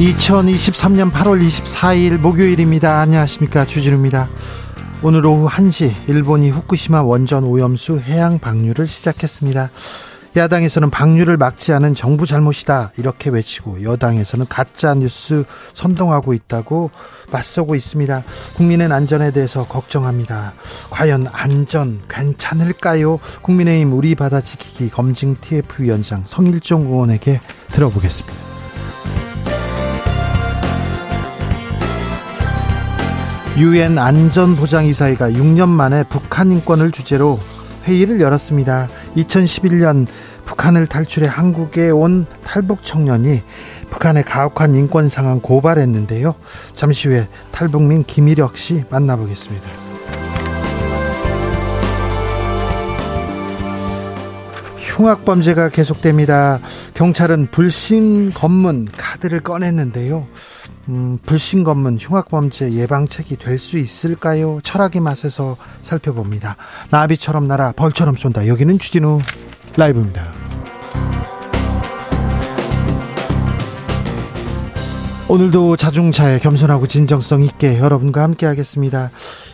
2023년 8월 24일 목요일입니다. 안녕하십니까. 주진우입니다. 오늘 오후 1시 일본이 후쿠시마 원전 오염수 해양 방류를 시작했습니다. 야당에서는 방류를 막지 않은 정부 잘못이다 이렇게 외치고 여당에서는 가짜 뉴스 선동하고 있다고 맞서고 있습니다. 국민의 안전에 대해서 걱정합니다. 과연 안전 괜찮을까요? 국민의힘 우리 바다 지키기 검증 TF 위원장 성일종 의원에게 들어보겠습니다. 유엔 안전보장이사회가 6년 만에 북한 인권을 주제로 회의를 열었습니다. 2011년 북한을 탈출해 한국에 온 탈북 청년이 북한의 가혹한 인권 상황 고발했는데요. 잠시 후에 탈북민 김일혁 씨 만나보겠습니다. 흉악 범죄가 계속됩니다. 경찰은 불신 검문 카드를 꺼냈는데요. 음, 불신 검문 흉악범죄 예방책이 될 수 있을까요? 철학의 맛에서 살펴봅니다. 나비처럼 날아 벌처럼 쏜다. 여기는 주진우 라이브입니다. 오늘도 자중차에 겸손하고 진정성 있게 여러분과 함께 하겠습니다.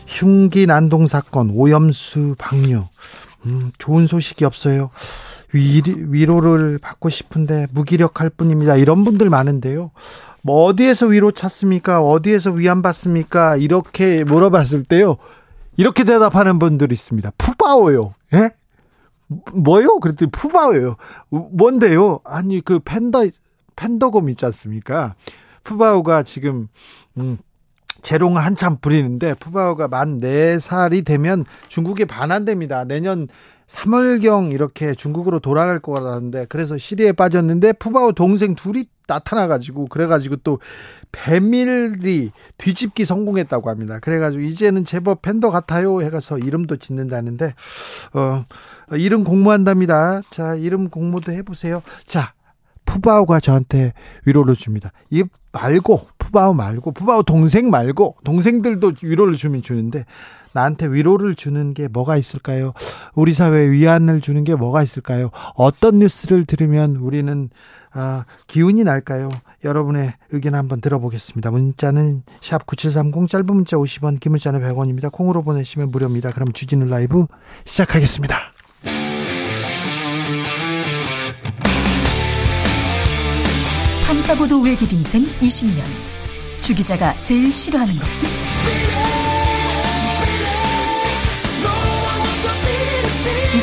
흉기 난동 사건 오염수 방류 음, 좋은 소식이 없어요. 위, 위로를 받고 싶은데 무기력할 뿐입니다. 이런 분들 많은데요. 뭐 어디에서 위로 찾습니까? 어디에서 위안 받습니까? 이렇게 물어봤을 때요. 이렇게 대답하는 분들이 있습니다. 푸바오요. 예? 뭐요? 그랬더니 푸바오요. 뭔데요? 아니 그 팬더 팬더곰 있지 않습니까? 푸바오가 지금 음 재롱을 한참 부리는데 푸바오가 만 4살이 되면 중국에 반환됩니다. 내년 3월경 이렇게 중국으로 돌아갈 거라는데 그래서 시리에 빠졌는데 푸바오 동생 둘이 나타나가지고 그래가지고 또 배밀리 뒤집기 성공했다고 합니다. 그래가지고 이제는 제법 팬더 같아요 해가서 이름도 짓는다는데 어 이름 공모한답니다. 자 이름 공모도 해보세요. 자 푸바오가 저한테 위로를 줍니다. 이 말고 푸바오 말고 푸바오 동생 말고 동생들도 위로를 주면 주는데 나한테 위로를 주는 게 뭐가 있을까요? 우리 사회에 위안을 주는 게 뭐가 있을까요? 어떤 뉴스를 들으면 우리는 아, 기운이 날까요? 여러분의 의견 한번 들어보겠습니다. 문자는 샵 9730 짧은 문자 50원 긴 문자는 100원입니다. 콩으로 보내시면 무료입니다. 그럼 주진우 라이브 시작하겠습니다. 탐사보도 외길 인생 20년 주 기자가 제일 싫어하는 것은?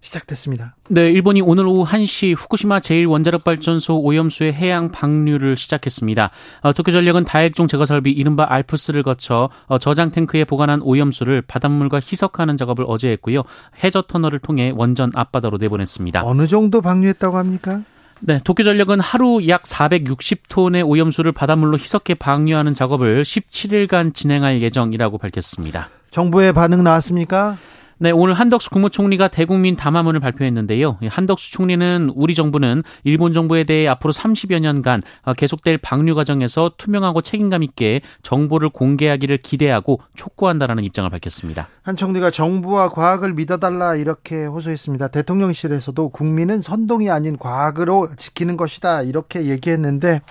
시작됐습니다. 네, 일본이 오늘 오후 1시 후쿠시마 제1원자력발전소 오염수의 해양 방류를 시작했습니다. 어, 도쿄전력은 다액종 제거 설비 이른바 알프스를 거쳐 어, 저장 탱크에 보관한 오염수를 바닷물과 희석하는 작업을 어제 했고요. 해저 터널을 통해 원전 앞바다로 내보냈습니다. 어느 정도 방류했다고 합니까? 네, 도쿄전력은 하루 약 460톤의 오염수를 바닷물로 희석해 방류하는 작업을 17일간 진행할 예정이라고 밝혔습니다. 정부의 반응 나왔습니까? 네, 오늘 한덕수 국무총리가 대국민 담화문을 발표했는데요. 한덕수 총리는 우리 정부는 일본 정부에 대해 앞으로 30여 년간 계속될 방류 과정에서 투명하고 책임감 있게 정보를 공개하기를 기대하고 촉구한다라는 입장을 밝혔습니다. 한 총리가 정부와 과학을 믿어달라 이렇게 호소했습니다. 대통령실에서도 국민은 선동이 아닌 과학으로 지키는 것이다 이렇게 얘기했는데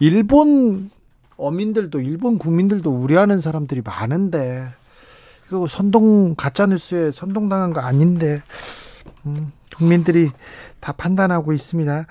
일본 어민들도 일본 국민들도 우려하는 사람들이 많은데 그 선동 가짜 뉴스에 선동당한 거 아닌데 음, 국민들이 다 판단하고 있습니다.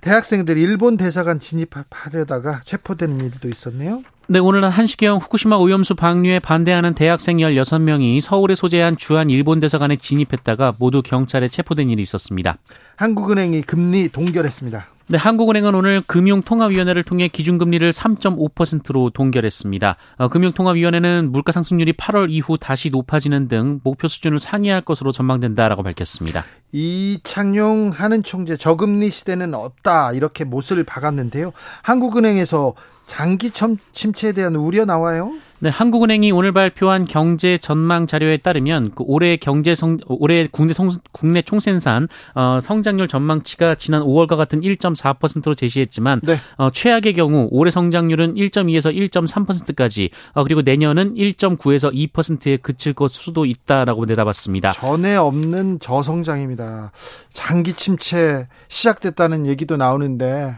대학생들 일본 대사관 진입하려다가 체포되는 일도 있었네요. 네, 오늘은 한시경 후쿠시마 오염수 방류에 반대하는 대학생 16명이 서울에 소재한 주한 일본 대사관에 진입했다가 모두 경찰에 체포된 일이 있었습니다. 한국은행이 금리 동결했습니다. 네, 한국은행은 오늘 금융통화위원회를 통해 기준금리를 3.5%로 동결했습니다. 어, 금융통화위원회는 물가상승률이 8월 이후 다시 높아지는 등 목표 수준을 상회할 것으로 전망된다라고 밝혔습니다. 이창용 하는 총재 저금리 시대는 없다 이렇게 못을 박았는데요. 한국은행에서 장기 침체에 대한 우려 나와요? 네, 한국은행이 오늘 발표한 경제 전망 자료에 따르면 그 올해 경제 성 올해 국내 성, 국내 총생산 어, 성장률 전망치가 지난 5월과 같은 1.4%로 제시했지만 네. 어, 최악의 경우 올해 성장률은 1.2에서 1.3%까지 어, 그리고 내년은 1.9에서 2%에 그칠 것 수도 있다라고 내다봤습니다. 전에 없는 저성장입니다. 장기 침체 시작됐다는 얘기도 나오는데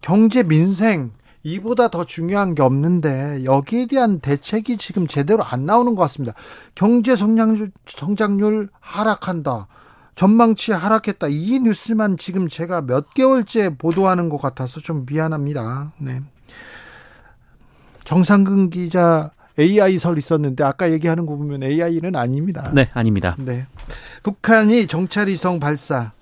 경제 민생 이보다 더 중요한 게 없는데 여기에 대한 대책이 지금 제대로 안 나오는 것 같습니다. 경제 성장률, 성장률 하락한다. 전망치 하락했다. 이 뉴스만 지금 제가 몇 개월째 보도하는 것 같아서 좀 미안합니다. 네. 정상근 기자 AI 설 있었는데 아까 얘기하는 거 보면 AI는 아닙니다. 네, 아닙니다. 네. 북한이 정찰위성 발사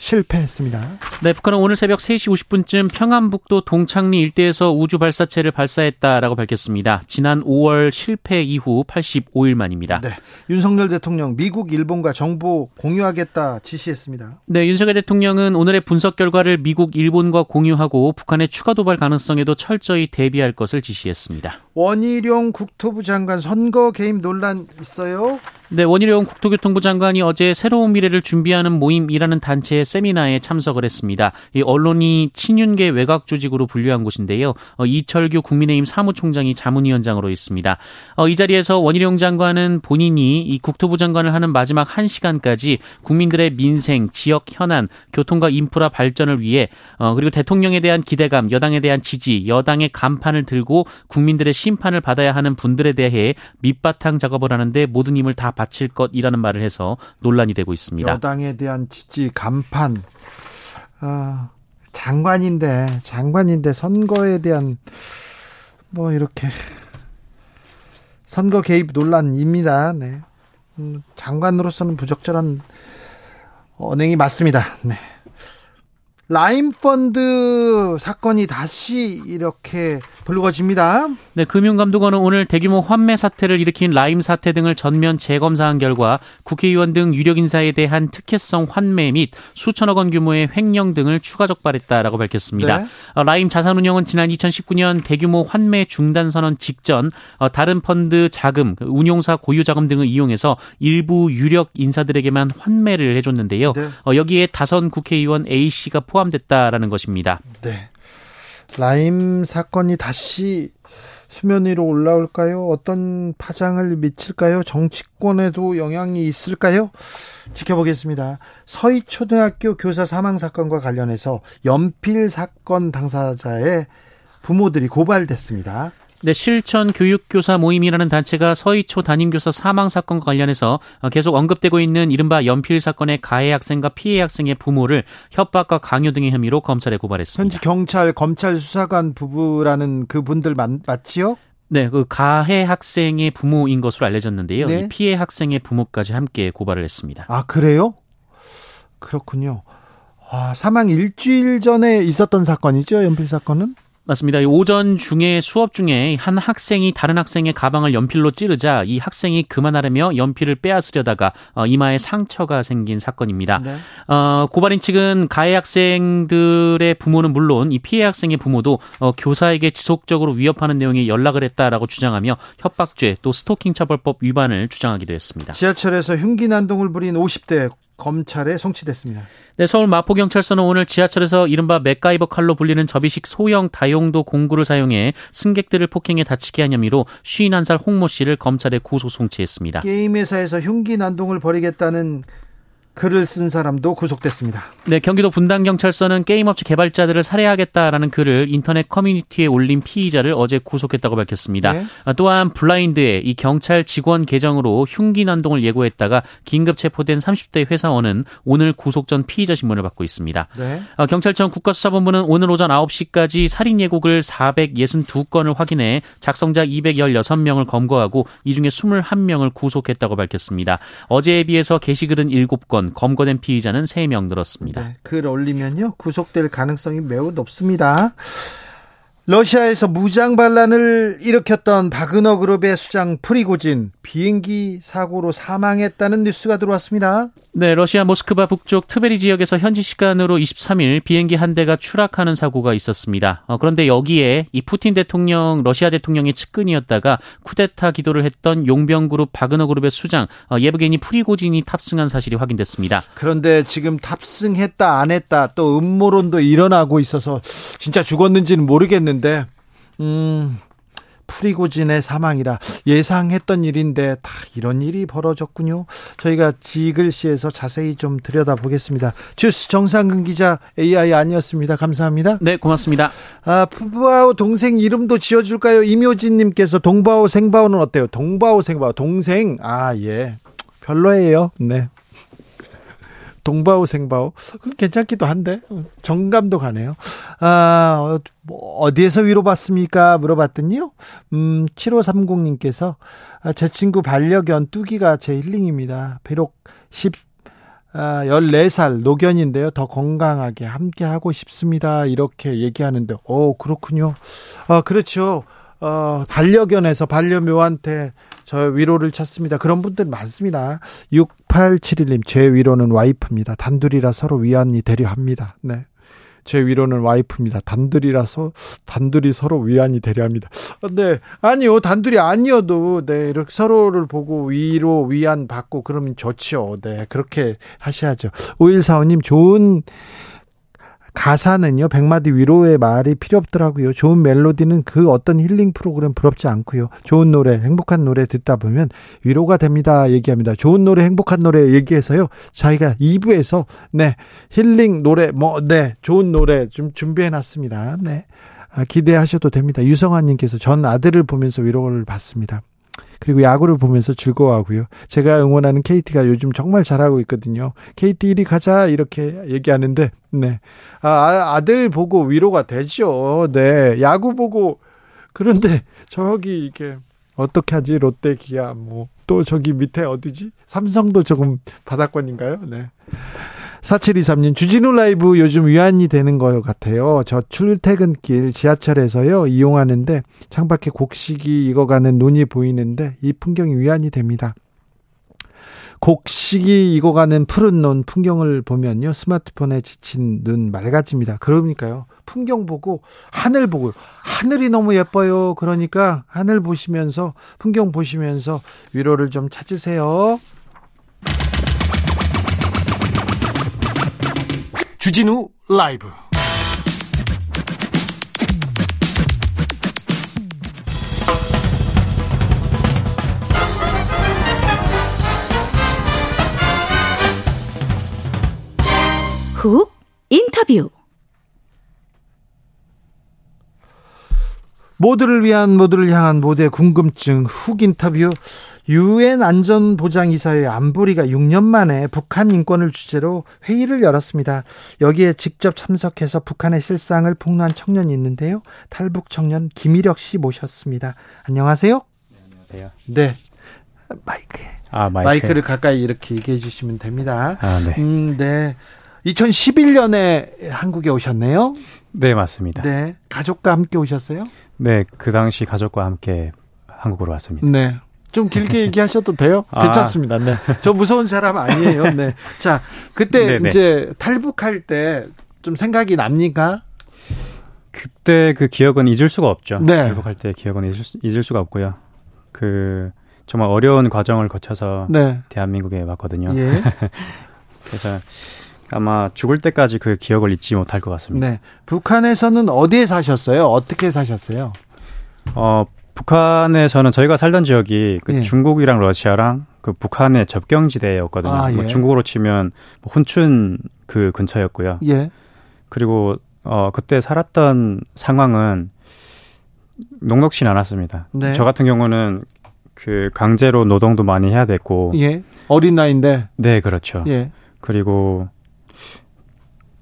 실패했습니다. 네, 북한은 오늘 새벽 3시 50분쯤 평안북도 동창리 일대에서 우주 발사체를 발사했다라고 밝혔습니다. 지난 5월 실패 이후 85일 만입니다. 네. 윤석열 대통령 미국, 일본과 정보 공유하겠다 지시했습니다. 네, 윤석열 대통령은 오늘의 분석 결과를 미국, 일본과 공유하고 북한의 추가 도발 가능성에도 철저히 대비할 것을 지시했습니다. 원희룡 국토부 장관 선거 개입 논란 있어요? 네, 원희룡 국토교통부 장관이 어제 새로운 미래를 준비하는 모임이라는 단체의 세미나에 참석을 했습니다. 이 언론이 친윤계 외곽 조직으로 분류한 곳인데요. 어, 이철규 국민의힘 사무총장이 자문위원장으로 있습니다. 어, 이 자리에서 원희룡 장관은 본인이 이 국토부 장관을 하는 마지막 1시간까지 국민들의 민생, 지역 현안, 교통과 인프라 발전을 위해 어, 그리고 대통령에 대한 기대감, 여당에 대한 지지, 여당의 간판을 들고 국민들의 심판을 받아야 하는 분들에 대해 밑바탕 작업을 하는데 모든 힘을 다 바칠 것이라는 말을 해서 논란이 되고 있습니다. 여당에 대한 지지 간판 어, 장관인데 장관인데 선거에 대한 뭐 이렇게 선거 개입 논란입니다. 네. 음, 장관으로서는 부적절한 언행이 맞습니다. 네. 라임 펀드 사건이 다시 이렇게 불거집니다. 네, 금융감독원은 오늘 대규모 환매 사태를 일으킨 라임 사태 등을 전면 재검사한 결과 국회의원 등 유력 인사에 대한 특혜성 환매 및 수천억 원 규모의 횡령 등을 추가 적발했다라고 밝혔습니다. 네. 어, 라임 자산운용은 지난 2019년 대규모 환매 중단 선언 직전 어, 다른 펀드 자금, 그 운용사 고유 자금 등을 이용해서 일부 유력 인사들에게만 환매를 해줬는데요. 네. 어, 여기에 다선 국회의원 A 씨가 포함 됐다라는 것입니다. 네. 라임 사건이 다시 수면 위로 올라올까요? 어떤 파장을 미칠까요? 정치권에도 영향이 있을까요? 지켜보겠습니다. 서희초등학교 교사 사망 사건과 관련해서 연필 사건 당사자의 부모들이 고발됐습니다. 네, 실천 교육교사 모임이라는 단체가 서희초 담임교사 사망 사건과 관련해서 계속 언급되고 있는 이른바 연필 사건의 가해 학생과 피해 학생의 부모를 협박과 강요 등의 혐의로 검찰에 고발했습니다. 현지 경찰, 검찰 수사관 부부라는 그 분들 맞, 맞지요? 네, 그 가해 학생의 부모인 것으로 알려졌는데요. 네. 피해 학생의 부모까지 함께 고발을 했습니다. 아, 그래요? 그렇군요. 아, 사망 일주일 전에 있었던 사건이죠, 연필 사건은? 맞습니다. 오전 중에 수업 중에 한 학생이 다른 학생의 가방을 연필로 찌르자 이 학생이 그만하려며 연필을 빼앗으려다가 어, 이마에 상처가 생긴 사건입니다. 네. 어, 고발인 측은 가해 학생들의 부모는 물론 이 피해 학생의 부모도 어, 교사에게 지속적으로 위협하는 내용의 연락을 했다라고 주장하며 협박죄 또 스토킹 처벌법 위반을 주장하기도 했습니다. 지하철에서 흉기 난동을 부린 50대 검찰에 송치됐습니다. 네, 서울 마포경찰서는 오늘 지하철에서 이른바 맥가이버 칼로 불리는 접이식 소형 다용도 공구를 사용해 승객들을 폭행해 다치게 한 혐의로 51살 홍모 씨를 검찰에 구속 송치했습니다. 게임 회사에서 흉기 난동을 벌이겠다는 글을 쓴 사람도 구속됐습니다. 네, 경기도 분당 경찰서는 게임업체 개발자들을 살해하겠다라는 글을 인터넷 커뮤니티에 올린 피의자를 어제 구속했다고 밝혔습니다. 네. 아, 또한 블라인드에 이 경찰 직원 계정으로 흉기 난동을 예고했다가 긴급 체포된 30대 회사원은 오늘 구속 전 피의자 신문을 받고 있습니다. 네. 아, 경찰청 국가수사본부는 오늘 오전 9시까지 살인 예고글 462건을 확인해 작성자 216명을 검거하고 이 중에 21명을 구속했다고 밝혔습니다. 어제에 비해서 게시글은 7건, 검거된 피의자는 3명 늘었습니다. 네, 글 올리면요 구속될 가능성이 매우 높습니다. 러시아에서 무장 반란을 일으켰던 바그너 그룹의 수장 프리고진 비행기 사고로 사망했다는 뉴스가 들어왔습니다. 네, 러시아 모스크바 북쪽 트베리 지역에서 현지 시간으로 23일 비행기 한 대가 추락하는 사고가 있었습니다. 어, 그런데 여기에 이 푸틴 대통령, 러시아 대통령의 측근이었다가 쿠데타 기도를 했던 용병 그룹 바그너 그룹의 수장 어, 예브게니 프리고진이 탑승한 사실이 확인됐습니다. 그런데 지금 탑승했다 안 했다 또 음모론도 일어나고 있어서 진짜 죽었는지는 모르겠는데 음 프리고진의 사망이라 예상했던 일인데 다 이런 일이 벌어졌군요. 저희가 지글씨에서 자세히 좀 들여다보겠습니다. 주스 정상근 기자 AI 아니었습니다. 감사합니다. 네, 고맙습니다. 아, 푸바오 동생 이름도 지어줄까요? 임효진 님께서 동바오 생바오는 어때요? 동바오 생바오 동생 아 예. 별로예요. 네. 동바오 생바오 괜찮기도 한데 정감도 가네요. 아 뭐, 어디에서 위로받습니까? 물어봤더니요. 음 7530님께서 아, 제 친구 반려견 뚜기가 제 힐링입니다. 비록 10 아, 14살 노견인데요. 더 건강하게 함께 하고 싶습니다. 이렇게 얘기하는데, 오, 그렇군요. 아, 그렇죠. 어, 반려견에서 반려묘한테 저 위로를 찾습니다. 그런 분들 많습니다. 6871님, 제 위로는 와이프입니다. 단둘이라 서로 위안이 되려 합니다. 네. 제 위로는 와이프입니다. 단둘이라서 단둘이 서로 위안이 되려 합니다. 네, 아니요, 단둘이 아니어도 네 이렇게 서로를 보고 위로 위안 받고 그러면 좋죠. 네, 그렇게 하셔야죠. 5145님 좋은 가사는요, 백마디 위로의 말이 필요 없더라고요. 좋은 멜로디는 그 어떤 힐링 프로그램 부럽지 않고요. 좋은 노래, 행복한 노래 듣다 보면 위로가 됩니다. 얘기합니다. 좋은 노래, 행복한 노래 얘기해서요. 저희가 2부에서, 네, 힐링 노래, 뭐, 네, 좋은 노래 좀 준비해 놨습니다. 네. 아, 기대하셔도 됩니다. 유성환님께서 전 아들을 보면서 위로를 받습니다. 그리고 야구를 보면서 즐거워하고요. 제가 응원하는 KT가 요즘 정말 잘하고 있거든요. KT 1위 가자 이렇게 얘기하는데 네. 아, 아, 아들 보고 위로가 되죠. 네. 야구 보고 그런데 저기 이게 어떻게 하지? 롯데 기아 뭐 또 저기 밑에 어디지? 삼성도 조금 바닥권인가요? 네. 4723님, 주진우 라이브 요즘 위안이 되는 것 같아요. 저 출퇴근길 지하철에서요, 이용하는데 창밖에 곡식이 익어가는 눈이 보이는데 이 풍경이 위안이 됩니다. 곡식이 익어가는 푸른 논 풍경을 보면요, 스마트폰에 지친 눈 맑아집니다. 그러니까요, 풍경 보고 하늘 보고 하늘이 너무 예뻐요. 그러니까 하늘 보시면서 풍경 보시면서 위로를 좀 찾으세요. 주진우 라이브. 훅 인터뷰. 모두를 위한 모두를 향한 모두의 궁금증 훅 인터뷰 유엔 안전보장이사회 안보리가 6년 만에 북한 인권을 주제로 회의를 열었습니다. 여기에 직접 참석해서 북한의 실상을 폭로한 청년이 있는데요. 탈북 청년 김일혁 씨 모셨습니다. 안녕하세요. 네, 안녕하세요. 네. 마이크. 아, 마이크. 마이크를 가까이 이렇게 얘기해 주시면 됩니다. 아, 네. 음, 네. 2011년에 한국에 오셨네요. 네, 맞습니다. 네. 가족과 함께 오셨어요? 네, 그 당시 가족과 함께 한국으로 왔습니다. 네. 좀 길게 얘기하셔도 돼요? 아. 괜찮습니다. 네. 저 무서운 사람 아니에요. 네. 자, 그때 네네. 이제 탈북할 때 좀 생각이 납니까? 그때 그 기억은 잊을 수가 없죠. 네. 탈북할 때 기억은 잊을, 수, 잊을 수가 없고요. 그 정말 어려운 과정을 거쳐서 네. 대한민국에 왔거든요. 예. 그래서 아마 죽을 때까지 그 기억을 잊지 못할 것 같습니다. 네. 북한에서는 어디에 사셨어요? 어떻게 사셨어요? 어, 북한에서는 저희가 살던 지역이 그 예. 중국이랑 러시아랑 그 북한의 접경지대였거든요. 아, 뭐 예. 뭐 중국으로 치면 뭐 혼춘 그 근처였고요. 예. 그리고 어 그때 살았던 상황은 녹록진 않았습니다. 네. 저 같은 경우는 그 강제로 노동도 많이 해야 됐고. 예. 어린 나이인데. 네, 그렇죠. 예. 그리고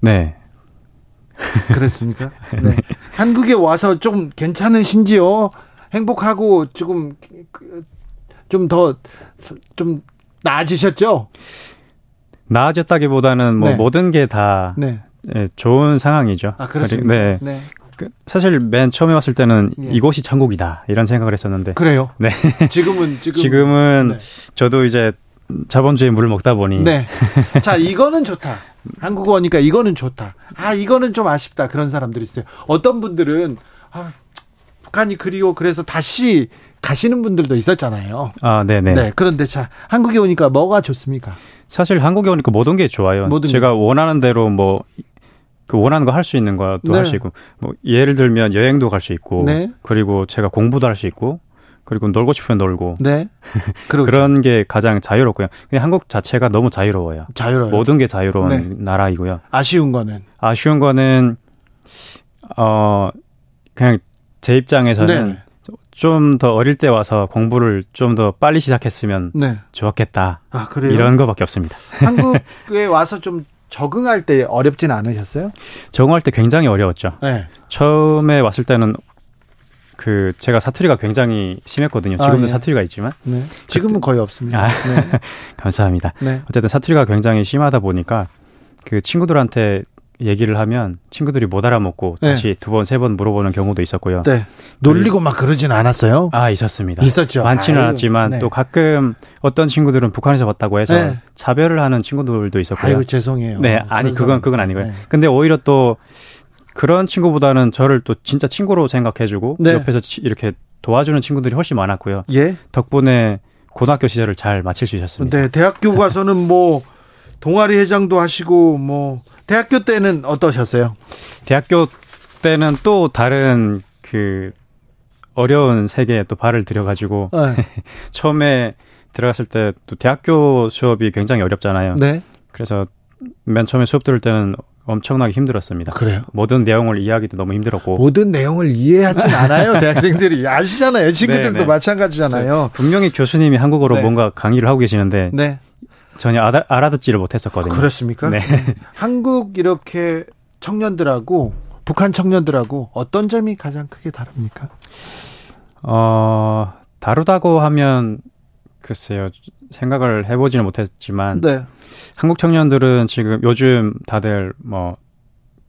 네. 그랬습니까? 네. 한국에 와서 좀 괜찮으신지요? 행복하고 조금 좀 더좀 좀 나아지셨죠? 나아졌다기보다는 뭐 네. 모든 게다 네. 예, 좋은 상황이죠. 아, 그렇습니까? 네. 네. 그 사실 맨 처음에 왔을 때는 예. 이곳이 천국이다 이런 생각을 했었는데 그래요. 네. 지금은 지금 지금은 네. 저도 이제 자본주의 물을 먹다 보니 네. 자 이거는 좋다. 한국어 니까 이거는 좋다. 아 이거는 좀 아쉽다 그런 사람들이 있어요. 어떤 분들은 아, 북한이 그리워 그래서 다시 가시는 분들도 있었잖아요. 아, 네네. 네. 그런데 자, 한국에 오니까 뭐가 좋습니까? 사실 한국에 오니까 모든 게 좋아요. 모든 제가 게. 원하는 대로 뭐, 그 원하는 거 할 수 있는 것도 네. 할수 있고, 뭐, 예를 들면 여행도 갈 수 있고, 네. 그리고 제가 공부도 할 수 있고, 그리고 놀고 싶으면 놀고. 네. 그렇죠. 그런 게 가장 자유롭고요. 그냥 한국 자체가 너무 자유로워요. 자유로워요. 모든 게 자유로운 네. 나라이고요. 아쉬운 거는? 아쉬운 거는, 어, 그냥 제 입장에서는 네. 좀더 어릴 때 와서 공부를 좀 더 빨리 시작했으면 네. 좋았겠다. 아, 그래요? 이런 거밖에 없습니다. 한국에 와서 좀 적응할 때 어렵진 않으셨어요? 적응할 때 굉장히 어려웠죠. 네. 처음에 왔을 때는 그 제가 사투리가 굉장히 심했거든요. 아, 지금도 아, 예. 사투리가 있지만 네. 지금은 거의 없습니다. 아, 네. 감사합니다. 네. 어쨌든 사투리가 굉장히 심하다 보니까 그 친구들한테 얘기를 하면 친구들이 못 알아먹고 네. 다시 두 번, 세 번 물어보는 경우도 있었고요. 네. 놀리고 막 그러진 않았어요? 아, 있었습니다. 있었죠. 많지는 아유, 않았지만 네. 또 가끔 어떤 친구들은 북한에서 왔다고 해서 네. 차별을 하는 친구들도 있었고요. 아유, 죄송해요. 네, 아니, 그건, 그건 아니고요. 네. 근데 오히려 또 그런 친구보다는 저를 또 진짜 친구로 생각해주고 네. 옆에서 이렇게 도와주는 친구들이 훨씬 많았고요. 예. 덕분에 고등학교 시절을 잘 마칠 수 있었습니다. 네, 대학교 가서는 뭐 동아리 회장도 하시고 뭐 대학교 때는 어떠셨어요? 대학교 때는 또 다른 그 어려운 세계에 또 발을 들여가지고 네. 처음에 들어갔을 때 또 대학교 수업이 굉장히 어렵잖아요. 네. 그래서 맨 처음에 수업 들을 때는 엄청나게 힘들었습니다. 그래요? 모든 내용을 이해하기도 너무 힘들었고. 모든 내용을 이해하진 않아요. 대학생들이 아시잖아요. 친구들도 네, 네. 마찬가지잖아요. 분명히 교수님이 한국어로 네. 뭔가 강의를 하고 계시는데 네. 전혀 알아, 알아듣지를 못했었거든요. 아, 그렇습니까? 네. 한국 이렇게 청년들하고 북한 청년들하고 어떤 점이 가장 크게 다릅니까? 어, 다르다고 하면 글쎄요. 생각을 해보지는 못했지만 네. 한국 청년들은 지금 요즘 다들 뭐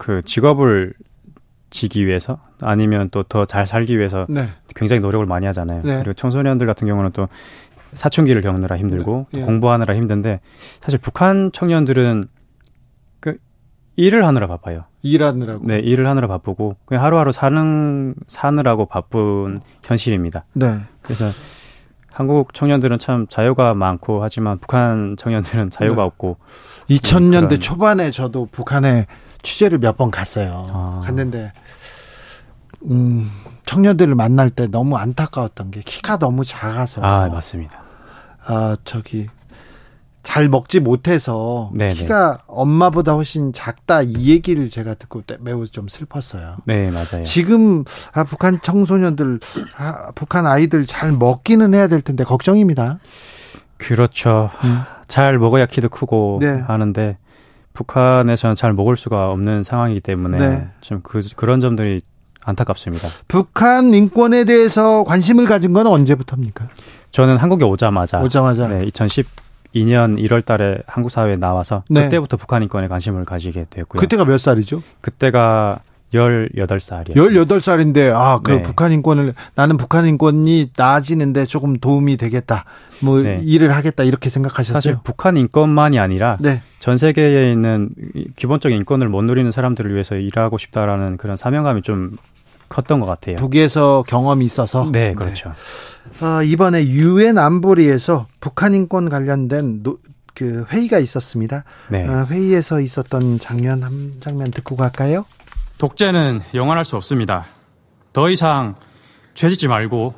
그 직업을 지기 위해서 아니면 또 더 잘 살기 위해서 네. 굉장히 노력을 많이 하잖아요. 네. 그리고 청소년들 같은 경우는 또 사춘기를 겪느라 힘들고 네. 공부하느라 힘든데 사실 북한 청년들은 그 일을 하느라 바빠요. 일하느라고. 네, 일을 하느라 바쁘고 그냥 하루하루 사는 사느라고 바쁜 현실입니다. 네. 그래서 한국 청년들은 참 자유가 많고 하지만 북한 청년들은 자유가 네. 없고 2000년대 그런... 초반에 저도 북한에 취재를 몇 번 갔어요. 아. 갔는데 음, 청년들을 만날 때 너무 안타까웠던 게 키가 너무 작아서. 아, 맞습니다. 아, 저기 잘 먹지 못해서 네네. 키가 엄마보다 훨씬 작다 이 얘기를 제가 듣고 매우 좀 슬펐어요. 네, 맞아요. 지금 아, 북한 청소년들, 아, 북한 아이들 잘 먹기는 해야 될 텐데 걱정입니다. 그렇죠. 음. 잘 먹어야 키도 크고 네. 하는데 북한에서는 잘 먹을 수가 없는 상황이기 때문에 네. 좀 그, 그런 점들이 안타깝습니다. 북한 인권에 대해서 관심을 가진 건 언제부터입니까? 저는 한국에 오자마자 오자마자 네, 2012년 1월 달에 한국 사회에 나와서 네. 그때부터 북한 인권에 관심을 가지게 되었고요. 그때가 몇 살이죠? 그때가 18살이요. 18살인데, 아, 그 네. 북한 인권을, 나는 북한 인권이 나아지는데 조금 도움이 되겠다. 뭐, 네. 일을 하겠다. 이렇게 생각하셨어요? 사실 북한 인권만이 아니라, 네. 전 세계에 있는 기본적인 인권을 못 누리는 사람들을 위해서 일하고 싶다라는 그런 사명감이 좀 컸던 것 같아요. 북에서 경험이 있어서. 네, 그렇죠. 네. 어, 이번에 유엔 안보리에서 북한 인권 관련된 노, 그 회의가 있었습니다. 네. 어, 회의에서 있었던 장면 한 장면 듣고 갈까요? 독재는 영원할 수 없습니다. 더 이상 죄짓지 말고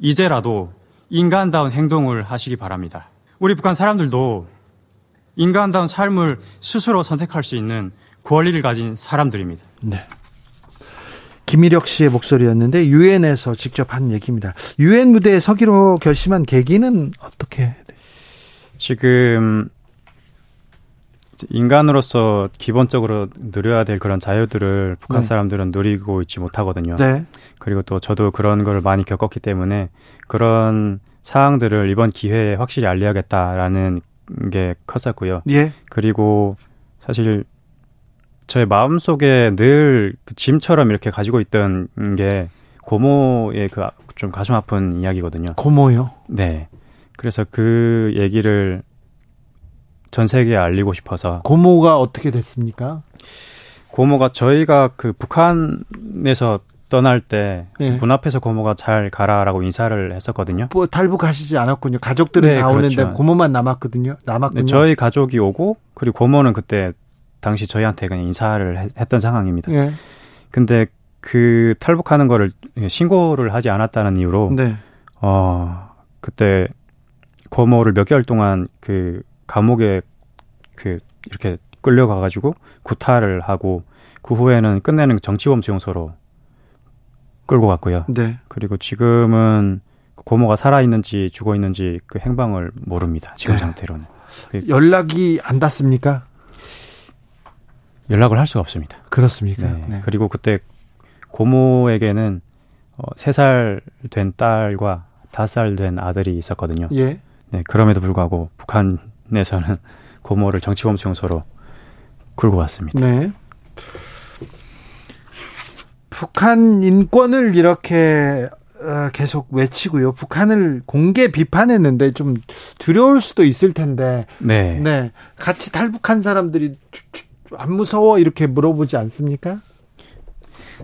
이제라도 인간다운 행동을 하시기 바랍니다. 우리 북한 사람들도 인간다운 삶을 스스로 선택할 수 있는 권리를 가진 사람들입니다. 네. 김일혁 씨의 목소리였는데 유엔에서 직접 한 얘기입니다. 유엔 무대에 서기로 결심한 계기는 어떻게? 지금 인간으로서 기본적으로 누려야 될 그런 자유들을 북한 네. 사람들은 누리고 있지 못하거든요. 네. 그리고 또 저도 그런 걸 많이 겪었기 때문에 그런 사항들을 이번 기회에 확실히 알려야겠다라는 게 컸었고요. 예. 그리고 사실 저의 마음속에 늘 그 짐처럼 이렇게 가지고 있던 게 고모의 그 좀 가슴 아픈 이야기거든요. 고모요? 네. 그래서 그 얘기를 전 세계에 알리고 싶어서. 고모가 어떻게 됐습니까? 고모가 저희가 그 북한에서 떠날 때문 네. 앞에서 고모가 잘 가라라고 인사를 했었거든요. 뭐 탈북하시지 않았군요. 가족들은 네, 다 그렇죠. 오는데 고모만 남았거든요. 남았군요. 네, 저희 가족이 오고 그리고 고모는 그때 당시 저희한테 그냥 인사를 했던 상황입니다. 네. 근데 그 탈북하는 거를 신고를 하지 않았다는 이유로 네. 어 그때 고모를 몇 개월 동안 그 감옥에 그 이렇게 끌려가 가지고 구타를 하고 그 후에는 끝내는 정치범 수용소로 끌고 갔고요. 네. 그리고 지금은 고모가 살아 있는지 죽어 있는지 그 행방을 모릅니다. 지금 네. 상태로는. 연락이 안 닿습니까? 연락을 할 수가 없습니다. 그렇습니까? 네. 네. 그리고 그때 고모에게는 어, 3살 된 딸과 5살 된 아들이 있었거든요. 예. 네, 그럼에도 불구하고 북한 에서는 고모를 정치범 수용소로 끌고 왔습니다. 네. 북한 인권을 이렇게 어, 계속 외치고요. 북한을 공개 비판했는데 좀 두려울 수도 있을 텐데. 네. 네. 같이 탈북한 사람들이 안 무서워 이렇게 물어보지 않습니까?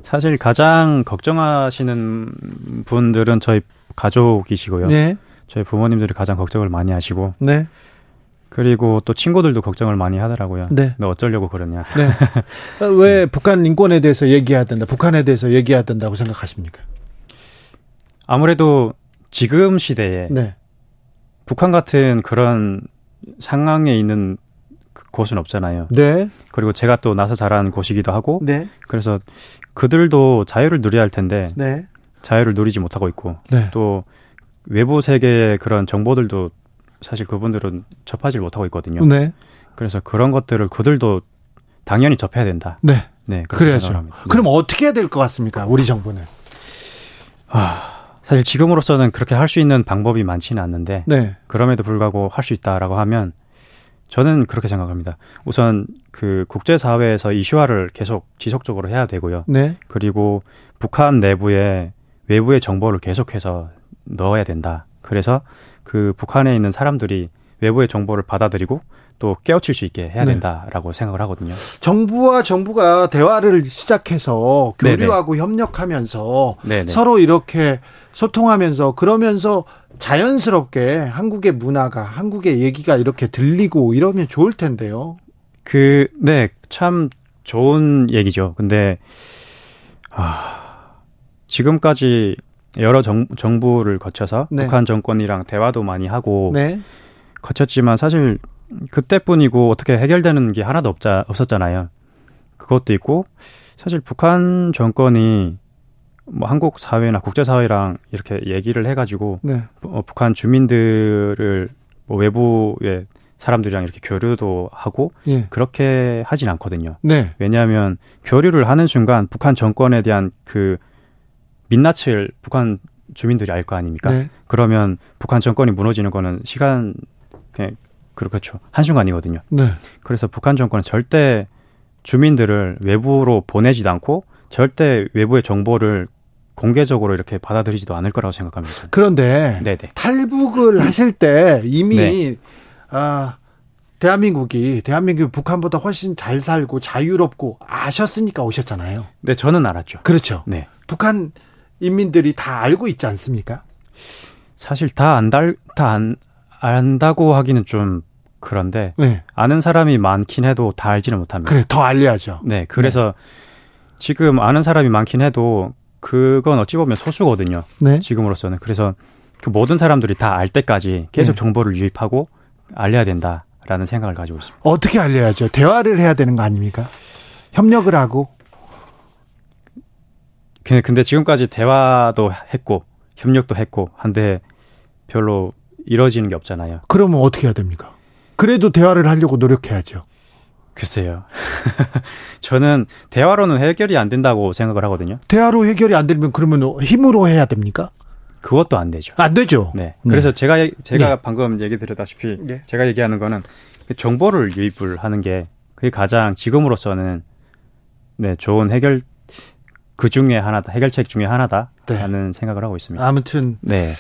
사실 가장 걱정하시는 분들은 저희 가족이시고요. 네. 저희 부모님들이 가장 걱정을 많이 하시고. 네. 그리고 또 친구들도 걱정을 많이 하더라고요. 네. 너 어쩌려고 그러냐. 네. 왜 북한 인권에 대해서 얘기해야 된다, 북한에 대해서 얘기해야 된다고 생각하십니까? 아무래도 지금 시대에 네. 북한 같은 그런 상황에 있는 곳은 없잖아요. 네. 그리고 제가 또 나서 자란 곳이기도 하고, 네. 그래서 그들도 자유를 누려야 할 텐데, 네. 자유를 누리지 못하고 있고, 네. 또 외부 세계의 그런 정보들도 사실 그분들은 접하지 못하고 있거든요. 네. 그래서 그런 것들을 그들도 당연히 접해야 된다. 네. 네. 그래야죠. 네. 그럼 어떻게 해야 될 것 같습니까? 우리 정부는. 아, 사실 지금으로서는 그렇게 할 수 있는 방법이 많지는 않는데, 네. 그럼에도 불구하고 할 수 있다라고 하면 저는 그렇게 생각합니다. 우선 그 국제 사회에서 이슈화를 계속 지속적으로 해야 되고요. 네. 그리고 북한 내부에 외부의 정보를 계속해서 넣어야 된다. 그래서 그 북한에 있는 사람들이 외부의 정보를 받아들이고 또 깨우칠 수 있게 해야 네. 된다라고 네. 생각을 하거든요. 정부와 정부가 대화를 시작해서 교류하고 네네. 협력하면서 네네. 서로 이렇게 소통하면서 그러면서 자연스럽게 한국의 문화가 한국의 얘기가 이렇게 들리고 이러면 좋을 텐데요. 그, 네, 참 좋은 얘기죠. 근데, 아, 지금까지 여러 정, 정부를 거쳐서 네. 북한 정권이랑 대화도 많이 하고 네. 거쳤지만 사실 그때뿐이고 어떻게 해결되는 게 하나도 없자, 없었잖아요. 그것도 있고 사실 북한 정권이 뭐 한국 사회나 국제 사회랑 이렇게 얘기를 해가지고 네. 어, 북한 주민들을 뭐 외부의 사람들이랑 이렇게 교류도 하고 예. 그렇게 하진 않거든요. 네. 왜냐하면 교류를 하는 순간 북한 정권에 대한 그 민낯을 북한 주민들이 알 거 아닙니까? 네. 그러면 북한 정권이 무너지는 거는 시간 그냥 그렇죠 한순간이거든요. 네. 그래서 북한 정권은 절대 주민들을 외부로 보내지도 않고 절대 외부의 정보를 공개적으로 이렇게 받아들이지도 않을 거라고 생각합니다. 그런데 네네. 탈북을 하실 때 이미 네. 아 대한민국이 대한민국이 북한보다 훨씬 잘 살고 자유롭고 아셨으니까 오셨잖아요. 네, 저는 알았죠. 그렇죠. 네. 북한 인민들이 다 알고 있지 않습니까? 사실 다 안달 다 안 안다고 하기는 좀 그런데 네. 아는 사람이 많긴 해도 다 알지는 못합니다. 그래 더 알려야죠. 네, 그래서 네. 지금 아는 사람이 많긴 해도 그건 어찌 보면 소수거든요. 네. 지금으로서는 그래서 그 모든 사람들이 다 알 때까지 계속 네. 정보를 유입하고 알려야 된다라는 생각을 가지고 있습니다. 어떻게 알려야죠? 대화를 해야 되는 거 아닙니까? 협력을 하고. 근데 지금까지 대화도 했고 협력도 했고 한데 별로 이루어지는 게 없잖아요. 그러면 어떻게 해야 됩니까? 그래도 대화를 하려고 노력해야죠. 글쎄요. 저는 대화로는 해결이 안 된다고 생각을 하거든요. 대화로 해결이 안 되면 그러면 힘으로 해야 됩니까? 그것도 안 되죠. 안 되죠. 네. 네. 그래서 제가 제가 네. 방금 얘기 드렸다시피 네. 제가 얘기하는 거는 그 정보를 유입을 하는 게 그게 가장 지금으로서는 네 좋은 해결 그 중에 하나다 해결책 중에 하나다라는 네. 생각을 하고 있습니다. 아무튼 네.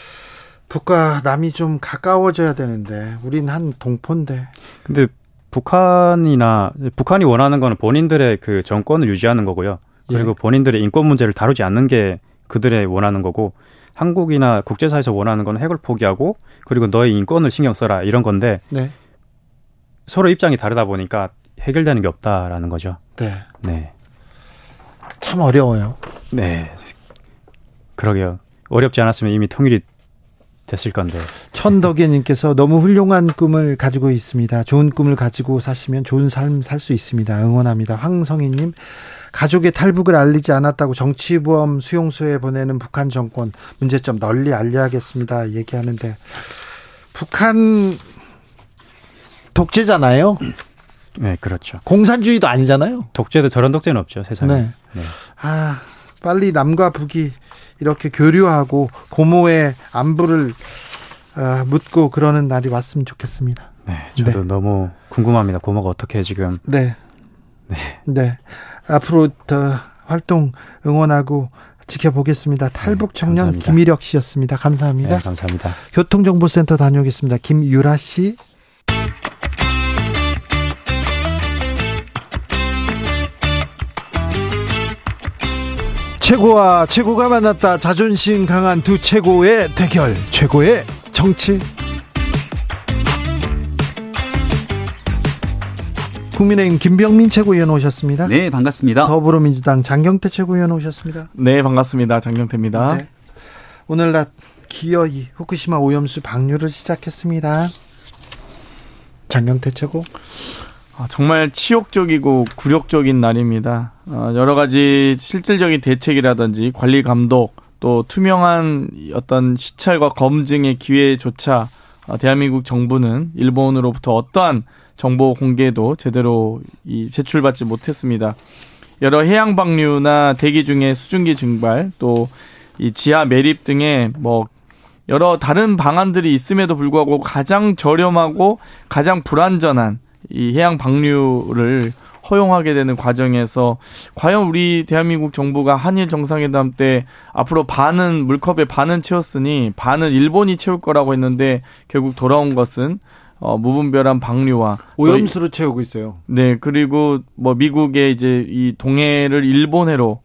북과 남이 좀 가까워져야 되는데 우린 한 동포인데. 근데 북한이나 북한이 원하는 거는 본인들의 그 정권을 유지하는 거고요. 그리고 예. 본인들의 인권 문제를 다루지 않는 게 그들의 원하는 거고 한국이나 국제사에서 원하는 건 핵을 포기하고 그리고 너의 인권을 신경 써라 이런 건데 네. 서로 입장이 다르다 보니까 해결되는 게 없다라는 거죠. 네. 네. 참 어려워요. 네. 그러게요. 어렵지 않았으면 이미 통일이 됐을 건데. 천덕예님께서 너무 훌륭한 꿈을 가지고 있습니다. 좋은 꿈을 가지고 사시면 좋은 삶 살 수 있습니다. 응원합니다. 황성희님, 가족의 탈북을 알리지 않았다고 정치보험 수용소에 보내는 북한 정권 문제점 널리 알려야겠습니다. 얘기하는데 북한 독재잖아요. 네, 그렇죠. 공산주의도 아니잖아요. 독재도 저런 독재는 없죠, 세상에. 네. 네. 아, 빨리 남과 북이 이렇게 교류하고 고모의 안부를 어, 묻고 그러는 날이 왔으면 좋겠습니다. 네, 저도 네. 너무 궁금합니다. 고모가 어떻게 지금. 네. 네. 네. 앞으로 더 활동 응원하고 지켜보겠습니다. 네, 탈북 청년 네, 김일혁 씨였습니다. 감사합니다. 네, 감사합니다. 교통정보센터 다녀오겠습니다. 김유라 씨. 최고와 최고가 만났다. 자존심 강한 두 최고의 대결. 최고의 정치. 국민의힘 김병민 최고위원 오셨습니다. 네, 반갑습니다. 더불어민주당 장경태 최고위원 오셨습니다. 네, 반갑습니다. 장경태입니다. 네. 오늘 낮 기어이 후쿠시마 오염수 방류를 시작했습니다. 장경태 최고. 아, 정말 치욕적이고 굴욕적인 날입니다. 어, 여러 가지 실질적인 대책이라든지 관리 감독 또 투명한 어떤 시찰과 검증의 기회조차 어, 대한민국 정부는 일본으로부터 어떠한 정보 공개도 제대로 이 제출받지 못했습니다. 여러 해양 방류나 대기 중에 수증기 증발 또 이 지하 매립 등의 뭐 여러 다른 방안들이 있음에도 불구하고 가장 저렴하고 가장 불안전한 이 해양 방류를 허용하게 되는 과정에서 과연 우리 대한민국 정부가 한일 정상회담 때 앞으로 반은 물컵에 반은 채웠으니 반은 일본이 채울 거라고 했는데 결국 돌아온 것은 어, 무분별한 방류와 오염수로 채우고 있어요. 네, 그리고 뭐 미국의 이제 이 동해를 일본해로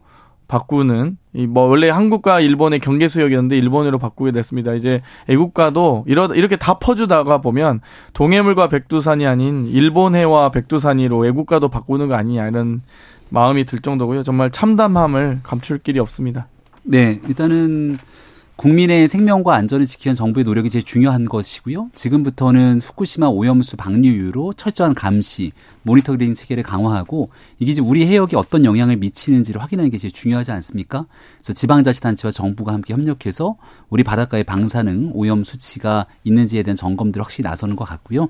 바꾸는 이뭐 원래 한국과 일본의 경계 수역이었는데 일본으로 바꾸게 됐습니다. 이제 애국가도 이러 이렇게 다 퍼주다가 보면 동해물과 백두산이 아닌 일본해와 백두산이로 애국가도 바꾸는 거 아니냐 이런 마음이 들 정도고요. 정말 참담함을 감출 길이 없습니다. 네, 일단은 국민의 생명과 안전을 지키는 정부의 노력이 제일 중요한 것이고요. 지금부터는 후쿠시마 오염수 방류 이후로 철저한 감시, 모니터링 체계를 강화하고 이게 이제 우리 해역에 어떤 영향을 미치는지를 확인하는 게 제일 중요하지 않습니까? 그래서 지방자치단체와 정부가 함께 협력해서 우리 바닷가의 방사능 오염 수치가 있는지에 대한 점검들 확실히 나서는 것 같고요.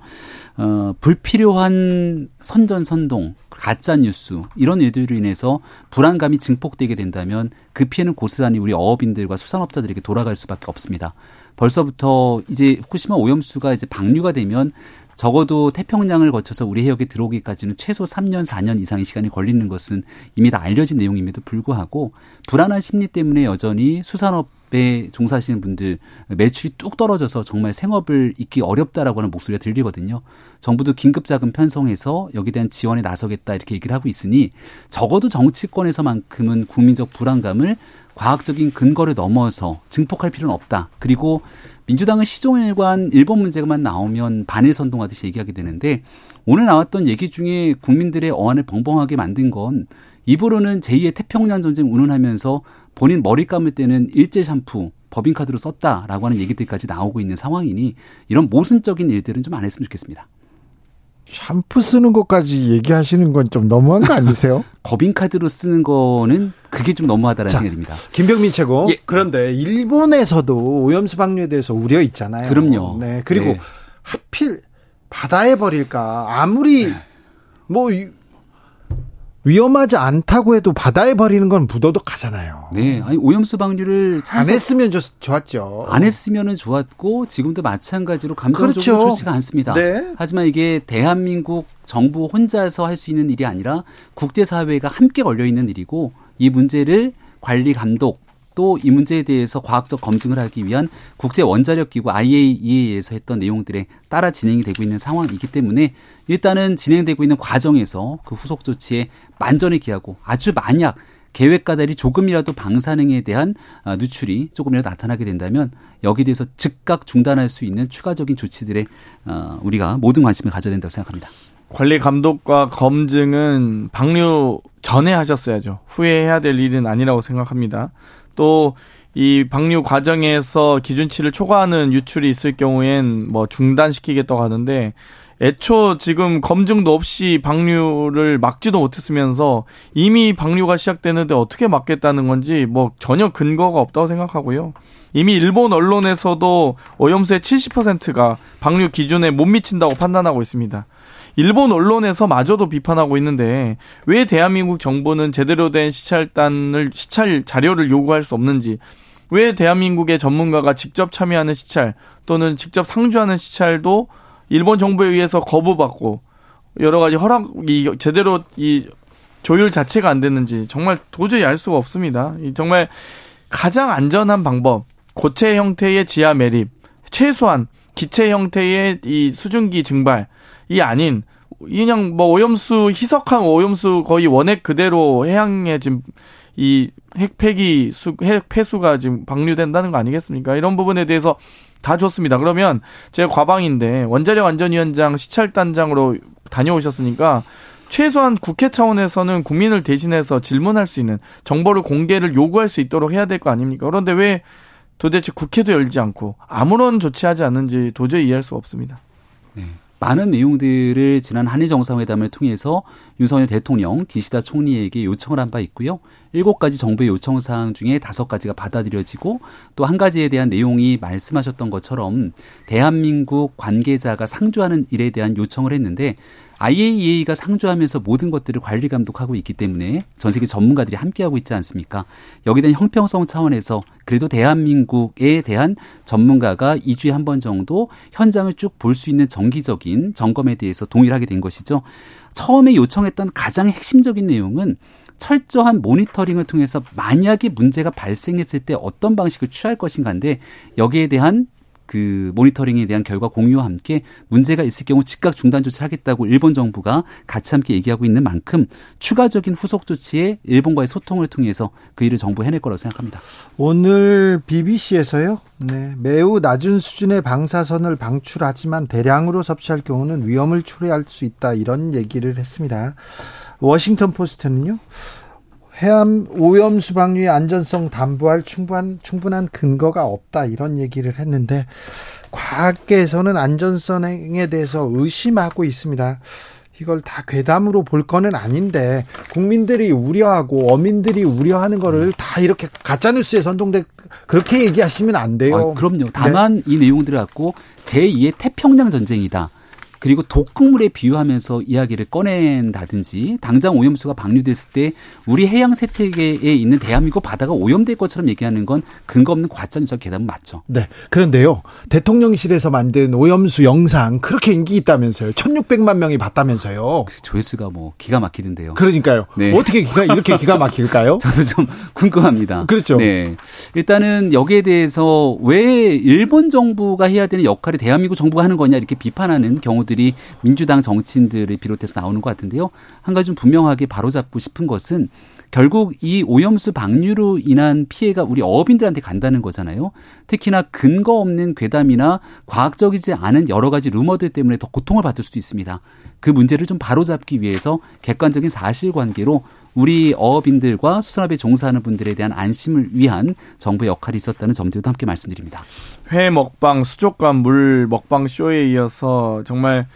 어, 불필요한 선전 선동, 가짜 뉴스 이런 일들로 인해서 불안감이 증폭되게 된다면 그 피해는 고스란히 우리 어업인들과 수산업자들에게 돌아갈 수밖에 없습니다. 벌써부터 이제 후쿠시마 오염수가 이제 방류가 되면 적어도 태평양을 거쳐서 우리 해역에 들어오기까지는 최소 3년, 4년 이상의 시간이 걸리는 것은 이미 다 알려진 내용임에도 불구하고 불안한 심리 때문에 여전히 수산업 에 종사하시는 분들 매출이 뚝 떨어져서 정말 생업을 잇기 어렵다라고 하는 목소리가 들리거든요. 정부도 긴급 자금 편성해서 여기에 대한 지원에 나서겠다 이렇게 얘기를 하고 있으니 적어도 정치권에서만큼은 국민적 불안감을 과학적인 근거를 넘어서 증폭할 필요는 없다. 그리고 민주당은 시종일관 일본 문제만 나오면 반일 선동하듯이 얘기하게 되는데 오늘 나왔던 얘기 중에 국민들의 어안을 벙벙하게 만든 건 입으로는 제2의 태평양 전쟁 운운하면서 본인 머리 감을 때는 일제 샴푸 법인카드로 썼다라고 하는 얘기들까지 나오고 있는 상황이니 이런 모순적인 일들은 좀 안 했으면 좋겠습니다. 샴푸 쓰는 것까지 얘기하시는 건 좀 너무한 거 아니세요? 법인카드로 쓰는 거는 그게 좀 너무하다라는 자, 생각입니다. 김병민 최고. 예. 그런데 일본에서도 오염수 방류에 대해서 우려 있잖아요. 그럼요. 네. 그리고 네. 하필 바다에 버릴까 아무리 네. 뭐 위험하지 않다고 해도 바다에 버리는 건 부도덕하잖아요. 네, 아니 오염수 방류를 안 했으면 좋았죠. 안 했으면은 좋았고 지금도 마찬가지로 감정적으로 그렇죠. 좋지가 않습니다. 네. 하지만 이게 대한민국 정부 혼자서 할 수 있는 일이 아니라 국제사회가 함께 걸려 있는 일이고 이 문제를 관리 감독 또 이 문제에 대해서 과학적 검증을 하기 위한 국제 원자력 기구 IAEA에서 했던 내용들에 따라 진행이 되고 있는 상황이기 때문에 일단은 진행되고 있는 과정에서 그 후속 조치에 만전을 기하고 아주 만약 계획과 달리 조금이라도 방사능에 대한 아, 누출이 조금이라도 나타나게 된다면 여기에 대해서 즉각 중단할 수 있는 추가적인 조치들에 어, 우리가 모든 관심을 가져야 된다고 생각합니다. 관리 감독과 검증은 방류 전에 하셨어야죠. 후에 해야 될 일은 아니라고 생각합니다. 또 이 방류 과정에서 기준치를 초과하는 유출이 있을 경우엔 뭐 중단시키겠다고 하는데 애초 지금 검증도 없이 방류를 막지도 못했으면서 이미 방류가 시작되는데 어떻게 막겠다는 건지 뭐 전혀 근거가 없다고 생각하고요. 이미 일본 언론에서도 오염수의 70%가 방류 기준에 못 미친다고 판단하고 있습니다. 일본 언론에서 마저도 비판하고 있는데 왜 대한민국 정부는 제대로 된 시찰단을 시찰 자료를 요구할 수 없는지 왜 대한민국의 전문가가 직접 참여하는 시찰 또는 직접 상주하는 시찰도 일본 정부에 의해서 거부받고 여러 가지 허락이 제대로 이 조율 자체가 안 됐는지 정말 도저히 알 수가 없습니다. 정말 가장 안전한 방법 고체 형태의 지하 매립 최소한 기체 형태의 이 수증기 증발 이 아닌 그냥 뭐 오염수 희석한 오염수 거의 원액 그대로 해양에 지금 이 핵폐기 수, 핵 폐수가 지금 방류된다는 거 아니겠습니까? 이런 부분에 대해서 다 좋습니다. 그러면 제가 과방인데 원자력 안전위원장 시찰단장으로 다녀오셨으니까 최소한 국회 차원에서는 국민을 대신해서 질문할 수 있는 정보를 공개를 요구할 수 있도록 해야 될 거 아닙니까? 그런데 왜 도대체 국회도 열지 않고 아무런 조치하지 않는지 도저히 이해할 수 없습니다. 네. 많은 내용들을 지난 한일 정상회담을 통해서 윤석열 대통령, 기시다 총리에게 요청을 한 바 있고요. 일곱 가지 정부의 요청 사항 중에 다섯 가지가 받아들여지고 또 한 가지에 대한 내용이 말씀하셨던 것처럼 대한민국 관계자가 상주하는 일에 대한 요청을 했는데 IAEA가 상주하면서 모든 것들을 관리 감독하고 있기 때문에 전 세계 전문가들이 함께하고 있지 않습니까? 여기에 대한 형평성 차원에서 그래도 대한민국에 대한 전문가가 2주에 한 번 정도 현장을 쭉 볼 수 있는 정기적인 점검에 대해서 동의를 하게 된 것이죠. 처음에 요청했던 가장 핵심적인 내용은 철저한 모니터링을 통해서 만약에 문제가 발생했을 때 어떤 방식을 취할 것인가인데 여기에 대한 그 모니터링에 대한 결과 공유와 함께 문제가 있을 경우 즉각 중단 조치를 하겠다고 일본 정부가 같이 함께 얘기하고 있는 만큼 추가적인 후속 조치에 일본과의 소통을 통해서 그 일을 정부 해낼 거라고 생각합니다. 오늘 BBC에서요. 네, 매우 낮은 수준의 방사선을 방출하지만 대량으로 섭취할 경우는 위험을 초래할 수 있다 이런 얘기를 했습니다. 워싱턴 포스트는요. 해암 오염 수 방류의 안전성 담보할 충분한 충분한 근거가 없다 이런 얘기를 했는데 과학계에서는 안전성에 대해서 의심하고 있습니다. 이걸 다 괴담으로 볼 거는 아닌데 국민들이 우려하고 어민들이 우려하는 거를 다 이렇게 가짜 뉴스에 선동돼 그렇게 얘기하시면 안 돼요. 아, 그럼요. 다만 네. 이 내용들을 갖고 제2의 태평양 전쟁이다. 그리고 독극물에 비유하면서 이야기를 꺼낸다든지 당장 오염수가 방류됐을 때 우리 해양 생태계에 있는 대한민국 바다가 오염될 것처럼 얘기하는 건 근거 없는 과장적 계담은 맞죠. 네. 그런데요. 대통령실에서 만든 오염수 영상 그렇게 인기 있다면서요. 1600만 명이 봤다면서요. 그 조회수가 뭐 기가 막히던데요. 그러니까요. 네. 어떻게 기가 이렇게 기가 막힐까요? 저도 좀 궁금합니다. 그렇죠. 네. 일단은 여기에 대해서 왜 일본 정부가 해야 되는 역할을 대한민국 정부가 하는 거냐 이렇게 비판하는 경우들이 이들이 민주당 정치인들을 비롯해서 나오는 것 같은데요. 한 가지 좀 분명하게 바로잡고 싶은 것은 결국 이 오염수 방류로 인한 피해가 우리 어업인들한테 간다는 거잖아요. 특히나 근거 없는 괴담이나 과학적이지 않은 여러 가지 루머들 때문에 더 고통을 받을 수도 있습니다. 그 문제를 좀 바로잡기 위해서 객관적인 사실관계로 우리 어업인들과 수산업에 종사하는 분들에 대한 안심을 위한 정부의 역할이 있었다는 점들도 함께 말씀드립니다. 회 먹방, 수족관 물 먹방 쇼에 이어서 정말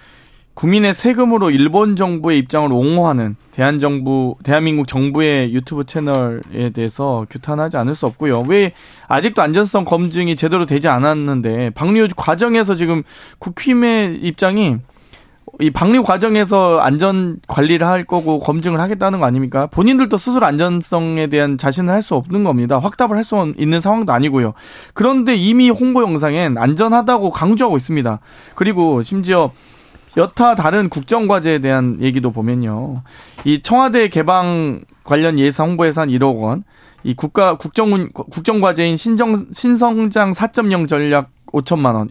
국민의 세금으로 일본 정부의 입장을 옹호하는 대한 정부, 대한민국 정부의 유튜브 채널에 대해서 규탄하지 않을 수 없고요. 왜 아직도 안전성 검증이 제대로 되지 않았는데 방류 과정에서 지금 국힘의 입장이 이 방류 과정에서 안전 관리를 할 거고 검증을 하겠다는 거 아닙니까? 본인들도 스스로 안전성에 대한 자신을 할 수 없는 겁니다. 확답을 할 수 있는 상황도 아니고요. 그런데 이미 홍보 영상엔 안전하다고 강조하고 있습니다. 그리고 심지어 여타 다른 국정과제에 대한 얘기도 보면요. 이 청와대 개방 관련 예산 홍보 예산 1억 원, 이 국가 국정 국정과제인 신정 신성장 4.0 전략 5천만 원.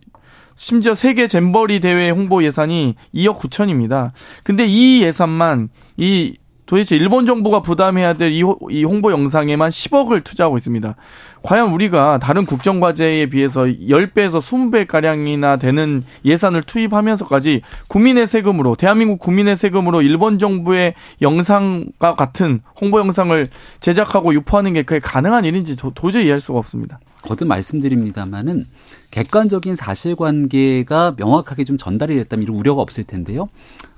심지어 세계 잼버리 대회 홍보 예산이 2억 9천입니다. 근데 이 예산만 이 도대체 일본 정부가 부담해야 될 이 홍보 영상에만 10억을 투자하고 있습니다. 과연 우리가 다른 국정 과제에 비해서 10배에서 20배 가량이나 되는 예산을 투입하면서까지 국민의 세금으로 대한민국 국민의 세금으로 일본 정부의 영상과 같은 홍보 영상을 제작하고 유포하는 게 그게 가능한 일인지 도 저히 이해할 수가 없습니다. 거듭 말씀드립니다마는 객관적인 사실관계가 명확하게 좀 전달이 됐다면 이런 우려가 없을 텐데요.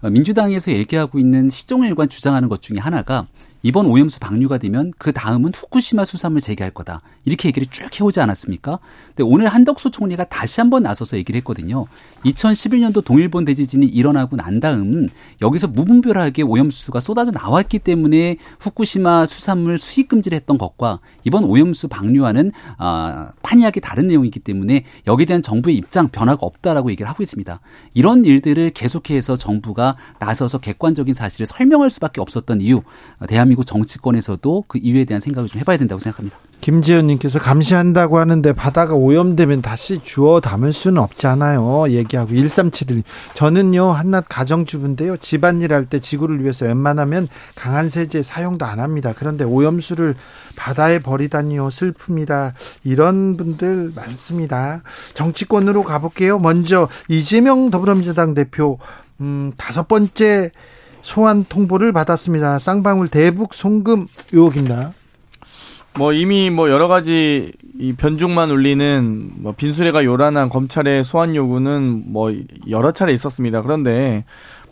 어, 민주당에서 얘기하고 있는 시종일관 주장하는 것 중에 하나가 이번 오염수 방류가 되면 그 다음은 후쿠시마 수산물 재개할 거다. 이렇게 얘기를 쭉 해오지 않았습니까? 근데 오늘 한덕수 총리가 다시 한번 나서서 얘기를 했거든요. 2011년도 동일본 대지진이 일어나고 난 다음 여기서 무분별하게 오염수가 쏟아져 나왔기 때문에 후쿠시마 수산물 수입 금지를 했던 것과 이번 오염수 방류와는 아, 판이하게 다른 내용이기 때문에 여기에 대한 정부의 입장 변화가 없다라고 얘기를 하고 있습니다. 이런 일들을 계속해서 정부가 나서서 객관적인 사실을 설명할 수밖에 없었던 이유 대한민국 정치권에서도 그 이유에 대한 생각을 좀 해봐야 된다고 생각합니다. 김지현님께서 감시한다고 하는데 바다가 오염되면 다시 주워 담을 수는 없잖아요. 얘기하고 1371 저는요 한낱 가정주부인데요 집안일 할 때 지구를 위해서 웬만하면 강한 세제 사용도 안 합니다. 그런데 오염수를 바다에 버리다니요 슬픕니다. 이런 분들 많습니다. 정치권으로 가볼게요. 먼저 이재명 더불어민주당 대표 음, 다섯 번째 소환 통보를 받았습니다. 쌍방울 대북 송금 의혹입니다. 뭐 이미 뭐 여러 가지 이 변죽만 울리는 뭐 빈수레가 요란한 검찰의 소환 요구는 뭐 여러 차례 있었습니다. 그런데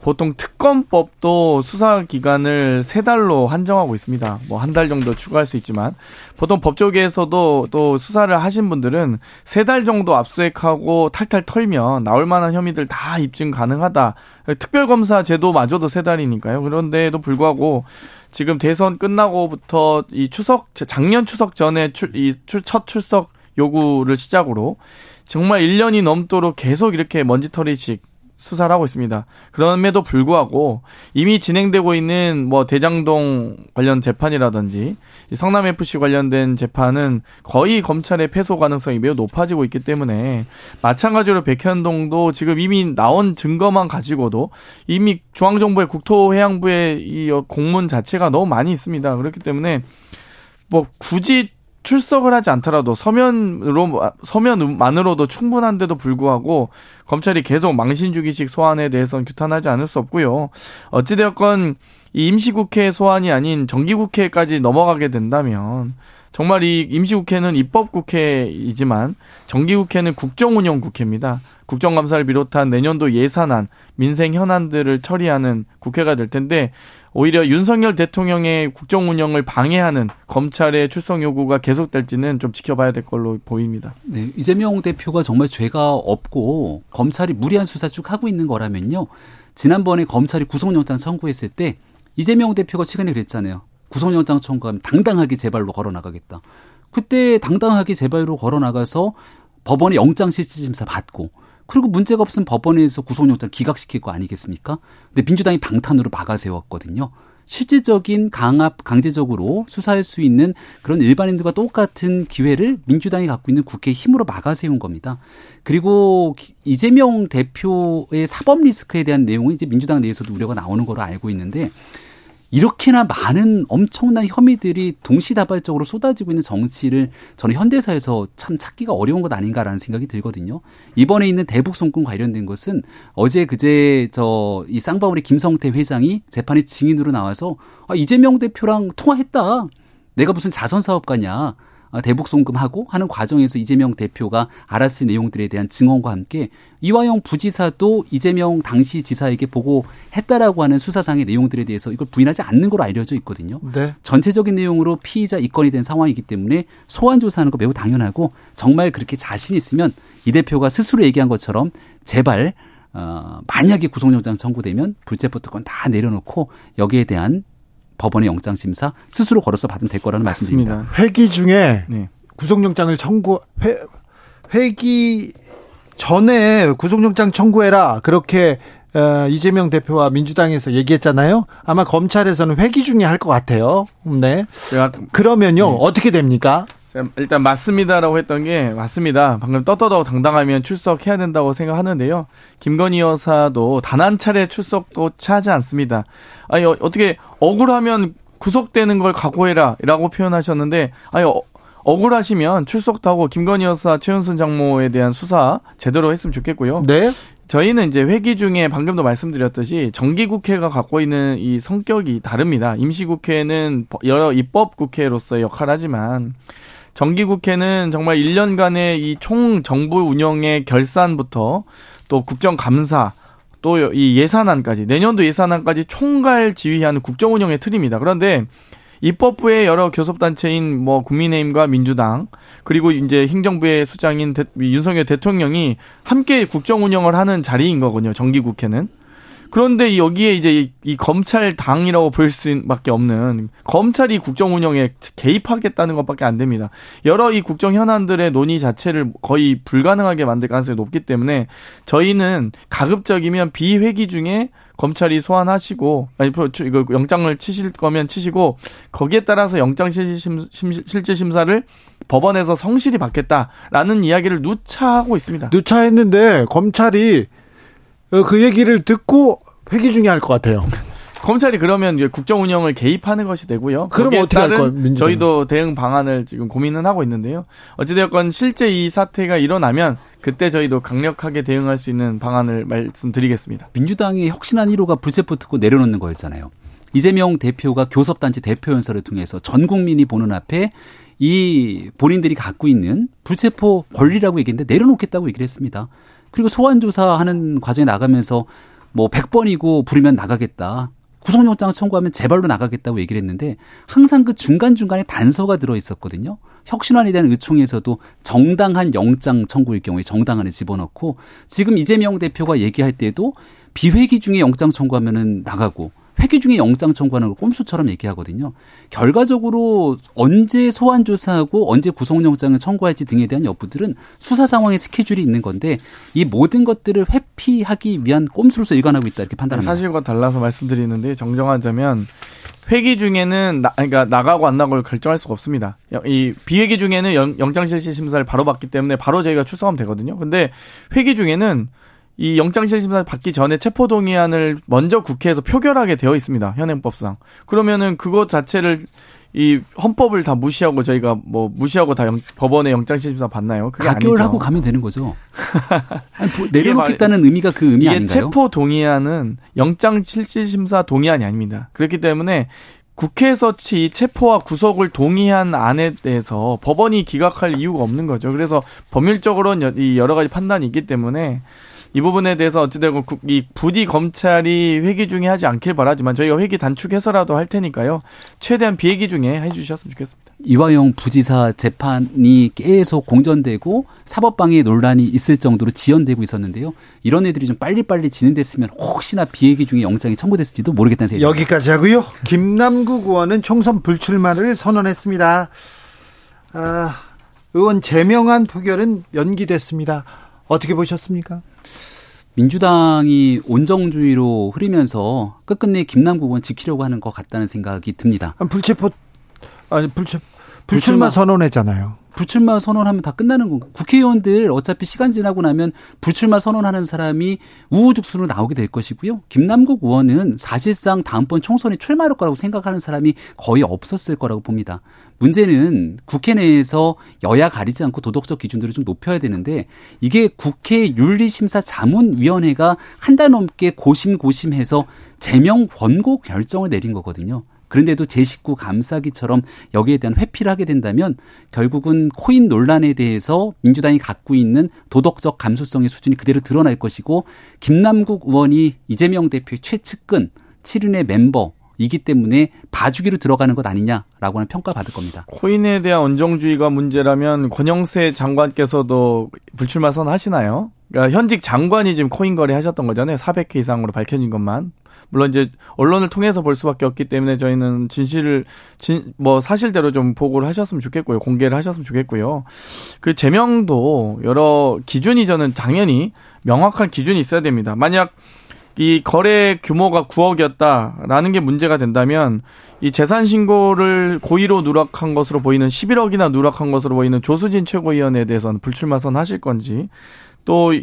보통 특검법도 수사 기간을 세 달로 한정하고 있습니다. 뭐 한 달 정도 추가할 수 있지만 보통 법조계에서도 또 수사를 하신 분들은 세 달 정도 압수액하고 탈탈 털면 나올 만한 혐의들 다 입증 가능하다. 특별검사 제도마저도 세 달이니까요. 그런데도 불구하고 지금 대선 끝나고부터 이 추석 작년 추석 전에 출, 이첫 출석 요구를 시작으로 정말 1년이 넘도록 계속 이렇게 먼지털이식 수사를 하고 있습니다. 그럼에도 불구하고 이미 진행되고 있는 뭐 대장동 관련 재판이라든지 성남 FC 관련된 재판은 거의 검찰의 패소 가능성이 매우 높아지고 있기 때문에 마찬가지로 백현동도 지금 이미 나온 증거만 가지고도 이미 중앙정부의 국토해양부의 이 공문 자체가 너무 많이 있습니다. 그렇기 때문에 뭐 굳이 출석을 하지 않더라도 서면으로 서면만으로도 충분한데도 불구하고 검찰이 계속 망신주기식 소환에 대해서는 규탄하지 않을 수 없고요. 어찌되었건 이 임시국회 소환이 아닌 정기국회까지 넘어가게 된다면 정말 이 임시국회는 입법국회이지만 정기국회는 국정운영국회입니다. 국정감사를 비롯한 내년도 예산안, 민생 현안들을 처리하는 국회가 될 텐데 오히려 윤석열 대통령의 국정 운영을 방해하는 검찰의 출석 요구가 계속될지는 좀 지켜봐야 될 걸로 보입니다. 네, 이재명 대표가 정말 죄가 없고 검찰이 무리한 수사 쭉 하고 있는 거라면요. 지난번에 검찰이 구속영장 청구했을 때 이재명 대표가 최근에 그랬잖아요. 구속영장 청구하면 당당하게 재발로 걸어 나가겠다. 그때 당당하게 재발로 걸어 나가서 법원의 영장 실질심사 받고 그리고 문제가 없으면 법원에서 구속영장 기각시킬 거 아니겠습니까? 근데 민주당이 방탄으로 막아세웠거든요. 실질적인 강압, 강제적으로 수사할 수 있는 그런 일반인들과 똑같은 기회를 민주당이 갖고 있는 국회의 힘으로 막아 세운 겁니다. 그리고 이재명 대표의 사법 리스크에 대한 내용은 이제 민주당 내에서도 우려가 나오는 거로 알고 있는데 이렇게나 많은 엄청난 혐의들이 동시다발적으로 쏟아지고 있는 정치를 저는 현대사에서 참 찾기가 어려운 것 아닌가라는 생각이 들거든요. 이번에 있는 대북 송금 관련된 것은 어제 그제 저 이 쌍방울의 김성태 회장이 재판에 증인으로 나와서 아, 이재명 대표랑 통화했다. 내가 무슨 자선 사업가냐. 어, 대북 송금하고 하는 과정에서 이재명 대표가 알았을 내용들에 대한 증언과 함께 이화영 부지사도 이재명 당시 지사에게 보고했다라고 하는 수사상의 내용들에 대해서 이걸 부인하지 않는 걸로 알려져 있거든요. 네. 전체적인 내용으로 피의자 입건이 된 상황이기 때문에 소환 조사하는 거 매우 당연하고 정말 그렇게 자신 있으면 이 대표가 스스로 얘기한 것처럼 제발 어, 만약에 구속영장 청구되면 불체포 특권 다 내려놓고 여기에 대한 법원의 영장 심사 스스로 걸어서 받으면 될 거라는 맞습니다. 말씀드립니다. 회기 중에 네. 구속영장을 청구 회, 회기 전에 구속영장 청구해라 그렇게 어, 이재명 대표와 민주당에서 얘기했잖아요. 아마 검찰에서는 회기 중에 할 것 같아요. 네. 그러면요 네. 어떻게 됩니까? 일단 맞습니다라고 했던 게 맞습니다. 방금 떳떳하고 당당하면 출석해야 된다고 생각하는데요. 김건희 여사도 단 한 차례 출석도 차지 않습니다. 아니 어, 어떻게 억울하면 구속되는 걸 각오해라라고 표현하셨는데 아니 어, 억울하시면 출석도 하고 김건희 여사 최은순 장모에 대한 수사 제대로 했으면 좋겠고요. 네. 저희는 이제 회기 중에 방금도 말씀드렸듯이 정기국회가 갖고 있는 이 성격이 다릅니다. 임시국회는 여러 입법국회로서의 역할을 하지만 정기국회는 정말 1년간의 이 총 정부 운영의 결산부터 또 국정감사 또 이 예산안까지 내년도 예산안까지 총괄 지휘하는 국정 운영의 틀입니다. 그런데 입법부의 여러 교섭단체인 뭐 국민의힘과 민주당 그리고 이제 행정부의 수장인 대, 윤석열 대통령이 함께 국정 운영을 하는 자리인 거군요. 정기국회는. 그런데 여기에 이제 이, 검찰당이라고 볼 수밖에 없는 검찰이 국정 운영에 개입하겠다는 것밖에 안 됩니다. 여러 이 국정 현안들의 논의 자체를 거의 불가능하게 만들 가능성이 높기 때문에 저희는 가급적이면 비회기 중에 검찰이 소환하시고 아니 이거 영장을 치실 거면 치시고 거기에 따라서 영장 실질 심사를 법원에서 성실히 받겠다라는 이야기를 누차하고 있습니다. 누차했는데 검찰이 어, 그 얘기를 듣고 회기 중에 할 것 같아요. 검찰이 그러면 국정 운영을 개입하는 것이 되고요. 그럼 어떻게 할 거예요? 저희도 대응 방안을 지금 고민은 하고 있는데요. 어찌되었건 실제 이 사태가 일어나면 그때 저희도 강력하게 대응할 수 있는 방안을 말씀드리겠습니다. 민주당의 혁신안 1호가 불체포 특고 내려놓는 거였잖아요. 이재명 대표가 교섭단체 대표 연설을 통해서 전 국민이 보는 앞에 이 본인들이 갖고 있는 불체포 권리라고 얘기했는데 내려놓겠다고 얘기를 했습니다. 그리고 소환 조사하는 과정에 나가면서 뭐 100번이고 부르면 나가겠다. 구속영장 청구하면 재발로 나가겠다고 얘기를 했는데 항상 그 중간중간에 단서가 들어 있었거든요. 혁신안에 대한 의총에서도 정당한 영장 청구일 경우에 정당한을 집어넣고 지금 이재명 대표가 얘기할 때도 비회기 중에 영장 청구하면은 나가고 회기 중에 영장 청구하는 걸 꼼수처럼 얘기하거든요. 결과적으로 언제 소환 조사하고 언제 구속영장을 청구할지 등에 대한 여부들은 수사 상황의 스케줄이 있는 건데 이 모든 것들을 회피하기 위한 꼼수로서 일관하고 있다 이렇게 판단합니다. 사실과 달라서 말씀드리는데 정정하자면 회기 중에는 나, 그러니까 나가고 안 나가고 결정할 수가 없습니다. 이 비회기 중에는 영 장실시 심사를 바로 받기 때문에 바로 저희가 출석하면 되거든요. 근데 회기 중에는 이 영장실심사 받기 전에 체포동의안을 먼저 국회에서 표결하게 되어 있습니다. 현행법상. 그러면은 그것 자체를 이 헌법을 다 무시하고 저희가 뭐 무시하고 다 영, 법원에 영장실심사 받나요? 그게 가결하고 아니죠. 가면 되는 거죠. 아니, 뭐 내려놓겠다는 의미가 그 의미 이게 아닌가요? 체포 동의안은 영장 실질심사 동의안이 아닙니다. 그렇기 때문에 국회에서 치 체포와 구속을 동의한 안에 대해서 법원이 기각할 이유가 없는 거죠. 그래서 법률적으로는 여러 가지 판단이 있기 때문에 이 부분에 대해서 어찌되고 이 부디 검찰이 회기 중에 하지 않길 바라지만 저희가 회기 단축해서라도 할 테니까요. 최대한 비회기 중에 해주셨으면 좋겠습니다. 이화영 부지사 재판이 계속 공전되고 사법방해 논란이 있을 정도로 지연되고 있었는데요. 이런 애들이 좀 빨리빨리 진행됐으면 혹시나 비회기 중에 영장이 청구됐을지도 모르겠다는 생각이 여기까지 하고요. 김남국 의원은 총선 불출마를 선언했습니다. 아, 의원 제명안 표결은 연기됐습니다. 어떻게 보셨습니까? 민주당이 온정주의로 흐르면서 끝끝내 김남국 의원 지키려고 하는 것 같다는 생각이 듭니다. 불체포 아니 불체 불출마 선언했잖아요. 불출마 선언하면 다 끝나는 건가? 국회의원들 어차피 시간 지나고 나면 불출마 선언하는 사람이 우후죽순으로 나오게 될 것이고요. 김남국 의원은 사실상 다음번 총선에 출마할 거라고 생각하는 사람이 거의 없었을 거라고 봅니다. 문제는 국회 내에서 여야 가리지 않고 도덕적 기준들을 좀 높여야 되는데 이게 국회 윤리심사 자문위원회가 한 달 넘게 고심고심해서 제명 권고 결정을 내린 거거든요. 그런데도 제 식구 감싸기처럼 여기에 대한 회피를 하게 된다면 결국은 코인 논란에 대해서 민주당이 갖고 있는 도덕적 감수성의 수준이 그대로 드러날 것이고 김남국 의원이 이재명 대표의 최측근 7인의 멤버 이기 때문에 봐주기로 들어가는 것 아니냐라고 하는 평가 받을 겁니다. 코인에 대한 온정주의가 문제라면 권영세 장관께서도 불출마 선하시나요? 그러니까 현직 장관이 지금 코인 거래 하셨던 거잖아요. 400회 이상으로 밝혀진 것만. 물론 이제 언론을 통해서 볼 수밖에 없기 때문에 저희는 진실을 진 뭐 사실대로 좀 보고를 하셨으면 좋겠고요. 공개를 하셨으면 좋겠고요. 그 제명도 여러 기준이 저는 당연히 명확한 기준이 있어야 됩니다. 만약 이 거래 규모가 9억이었다라는 게 문제가 된다면 이 재산 신고를 고의로 누락한 것으로 보이는 11억이나 누락한 것으로 보이는 조수진 최고위원에 대해서는 불출마 선 하실 건지 또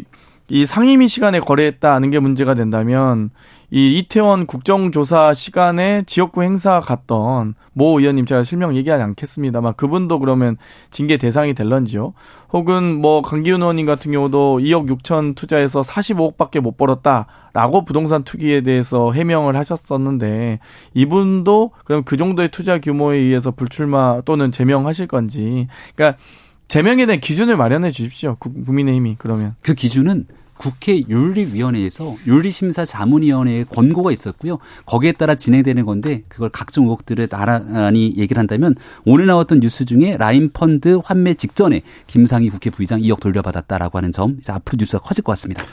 이 상임위 시간에 거래했다는 게 문제가 된다면 이 이태원 국정조사 시간에 지역구 행사 갔던 모 의원님 제가 실명 얘기하지 않겠습니다만 그분도 그러면 징계 대상이 될런지요? 혹은 뭐 강기훈 의원님 같은 경우도 2억 6천 투자해서 45억밖에 못 벌었다라고 부동산 투기에 대해서 해명을 하셨었는데 이분도 그럼 그 정도의 투자 규모에 의해서 불출마 또는 제명하실 건지 그러니까 제명에 대한 기준을 마련해 주십시오. 국민의힘이 그러면. 그 기준은 국회 윤리위원회에서 윤리심사 자문위원회의 권고가 있었고요. 거기에 따라 진행되는 건데 그걸 각종 의혹들을 나란히 얘기를 한다면 오늘 나왔던 뉴스 중에 라인펀드 환매 직전에 김상희 국회 부의장 2억 돌려받았다라고 하는 점 이제 앞으로 뉴스가 커질 것 같습니다.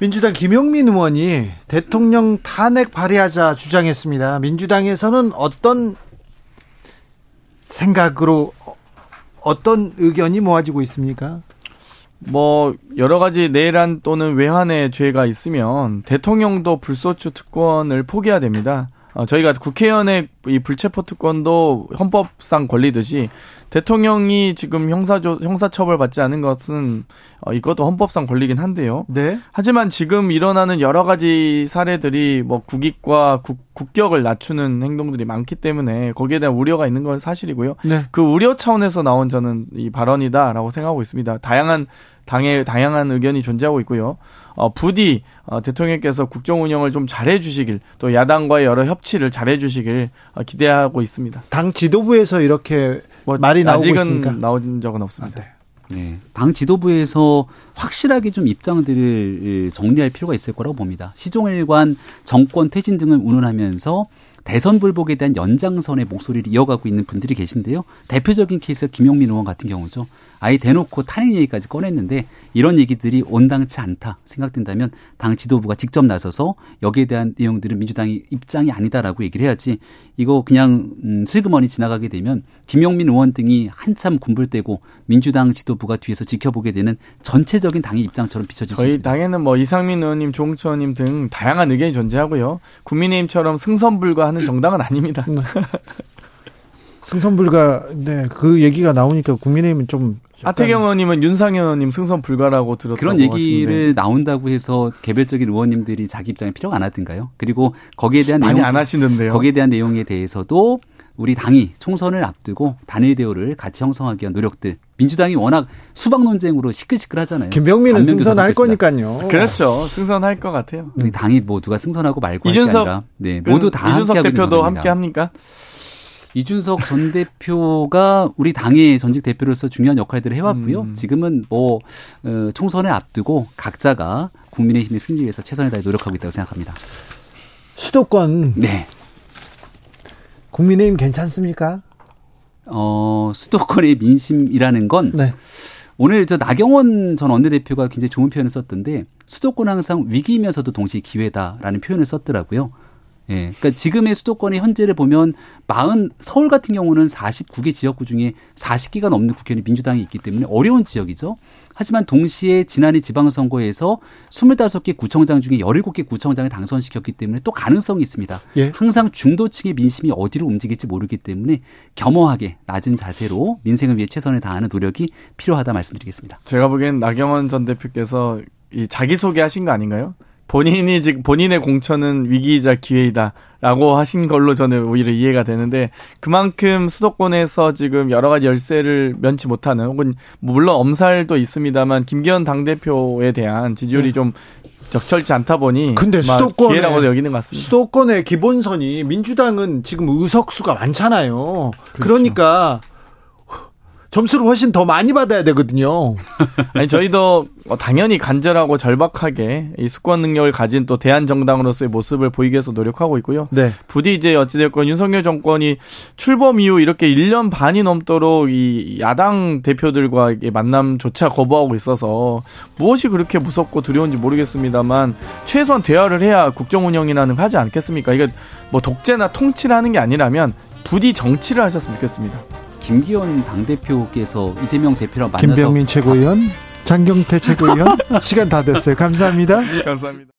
민주당 김용민 의원이 대통령 탄핵 발의하자 주장했습니다. 민주당에서는 어떤 생각으로 어떤 의견이 모아지고 있습니까? 뭐 여러 가지 내란 또는 외환의 죄가 있으면 대통령도 불소추 특권을 포기해야 됩니다. 어, 저희가 국회의원의 이 불체포 특권도 헌법상 권리듯이 대통령이 지금 형사조 형사처벌 받지 않은 것은 어, 이것도 헌법상 권리긴 한데요. 네. 하지만 지금 일어나는 여러 가지 사례들이 뭐 국익과 국, 국격을 낮추는 행동들이 많기 때문에 거기에 대한 우려가 있는 건 사실이고요. 네. 그 우려 차원에서 나온 저는 이 발언이다라고 생각하고 있습니다. 다양한 당의 다양한 의견이 존재하고 있고요. 어, 부디 어, 대통령께서 국정 운영을 좀 잘해 주시길 또 야당과의 여러 협치를 잘해 주시길 어, 기대하고 있습니다. 당 지도부에서 이렇게 뭐 말이 나오고 아직은 있습니까? 나온 적은 없습니다. 아, 네. 네. 당 지도부에서 확실하게 좀 입장들을 정리할 필요가 있을 거라고 봅니다. 시종일관 정권 퇴진 등을 운운하면서 대선 불복에 대한 연장선의 목소리를 이어가고 있는 분들이 계신데요. 대표적인 케이스가 김용민 의원 같은 경우죠. 아예 대놓고 탄핵 얘기까지 꺼냈는데 이런 얘기들이 온당치 않다 생각된다면 당 지도부가 직접 나서서 여기에 대한 내용들은 민주당이 입장이 아니다라고 얘기를 해야지 이거 그냥 음, 슬그머니 지나가게 되면 김용민 의원 등이 한참 군불대고 민주당 지도부가 뒤에서 지켜보게 되는 전체적인 당의 입장처럼 비춰질 수 있습니다. 저희 당에는 뭐 이상민 의원님, 조홍천 의원님 등 다양한 의견이 존재하고요. 국민의힘처럼 승선불가하는 정당은 아닙니다. 네. 승선 불가 네그 얘기가 나오니까 국민의힘은 좀 하태경 의원님은 윤상현 의원님 승선 불가라고 들었다고 그런 얘기를 하시는데. 나온다고 해서 개별적인 의원님들이 자기 입장에 필요가 안 하던가요? 그리고 거기에 대한 많이 내용, 안 하시는데요. 거기에 대한 내용에 대해서도 우리 당이 총선을 앞두고 단일 대우를 같이 형성하기 위한 노력들 민주당이 워낙 수박 논쟁으로 시끌시끌하잖아요. 김병민은 승선할 거니까요. 그렇죠. 승선할 것 같아요. 우리 당이 뭐 누가 승선하고 말고 이준석 아니라 네, 모두 다 이준석 대표도 함께 합니까? 이준석 전 대표가 우리 당의 전직 대표로서 중요한 역할들을 해왔고요. 음. 지금은 뭐 어, 총선을 앞두고 각자가 국민의힘의 승리 위해서 최선을 다해 노력하고 있다고 생각합니다. 수도권 네. 국민의힘 괜찮습니까? 어, 수도권의 민심이라는 건 네. 오늘 저 나경원 전 원내대표가 굉장히 좋은 표현을 썼던데 수도권 항상 위기이면서도 동시에 기회다라는 표현을 썼더라고요. 예. 그러니까 지금의 수도권의 현재를 보면 40 서울 같은 경우는 49개 지역구 중에 40개가 넘는 국회의원이 민주당이 있기 때문에 어려운 지역이죠. 하지만 동시에 지난해 지방선거에서 25개 구청장 중에 17개 구청장을 당선시켰기 때문에 또 가능성이 있습니다. 예. 항상 중도층의 민심이 어디로 움직일지 모르기 때문에 겸허하게 낮은 자세로 민생을 위해 최선을 다하는 노력이 필요하다 말씀드리겠습니다. 제가 보기엔 나경원 전 대표께서 이 자기소개 하신 거 아닌가요? 본인이 지금 본인의 공천은 위기이자 기회이다라고 하신 걸로 저는 오히려 이해가 되는데 그만큼 수도권에서 지금 여러 가지 열세를 면치 못하는 혹은 물론 엄살도 있습니다만 김기현 당 대표에 대한 지지율이 네. 좀 적절치 않다 보니 근데 수도권 기회라고 여기는 것 같습니다. 수도권의 기본선이 민주당은 지금 의석수가 많잖아요. 그렇죠. 그러니까 점수를 훨씬 더 많이 받아야 되거든요. 아니 저희도 당연히 간절하고 절박하게 이 수권 능력을 가진 또 대한 정당으로서의 모습을 보이기 위해서 노력하고 있고요. 네. 부디 이제 어찌됐건 윤석열 정권이 출범 이후 이렇게 1년 반이 넘도록 이 야당 대표들과 만남조차 거부하고 있어서 무엇이 그렇게 무섭고 두려운지 모르겠습니다만 최소한 대화를 해야 국정 운영이라는 걸 하지 않겠습니까? 이게 뭐 독재나 통치라는 게 아니라면 부디 정치를 하셨으면 좋겠습니다. 김기현 당대표께서 이재명 대표랑 만나서 김병민 최고위원, 장경태 최고위원 시간 다 됐어요. 감사합니다. 감사합니다.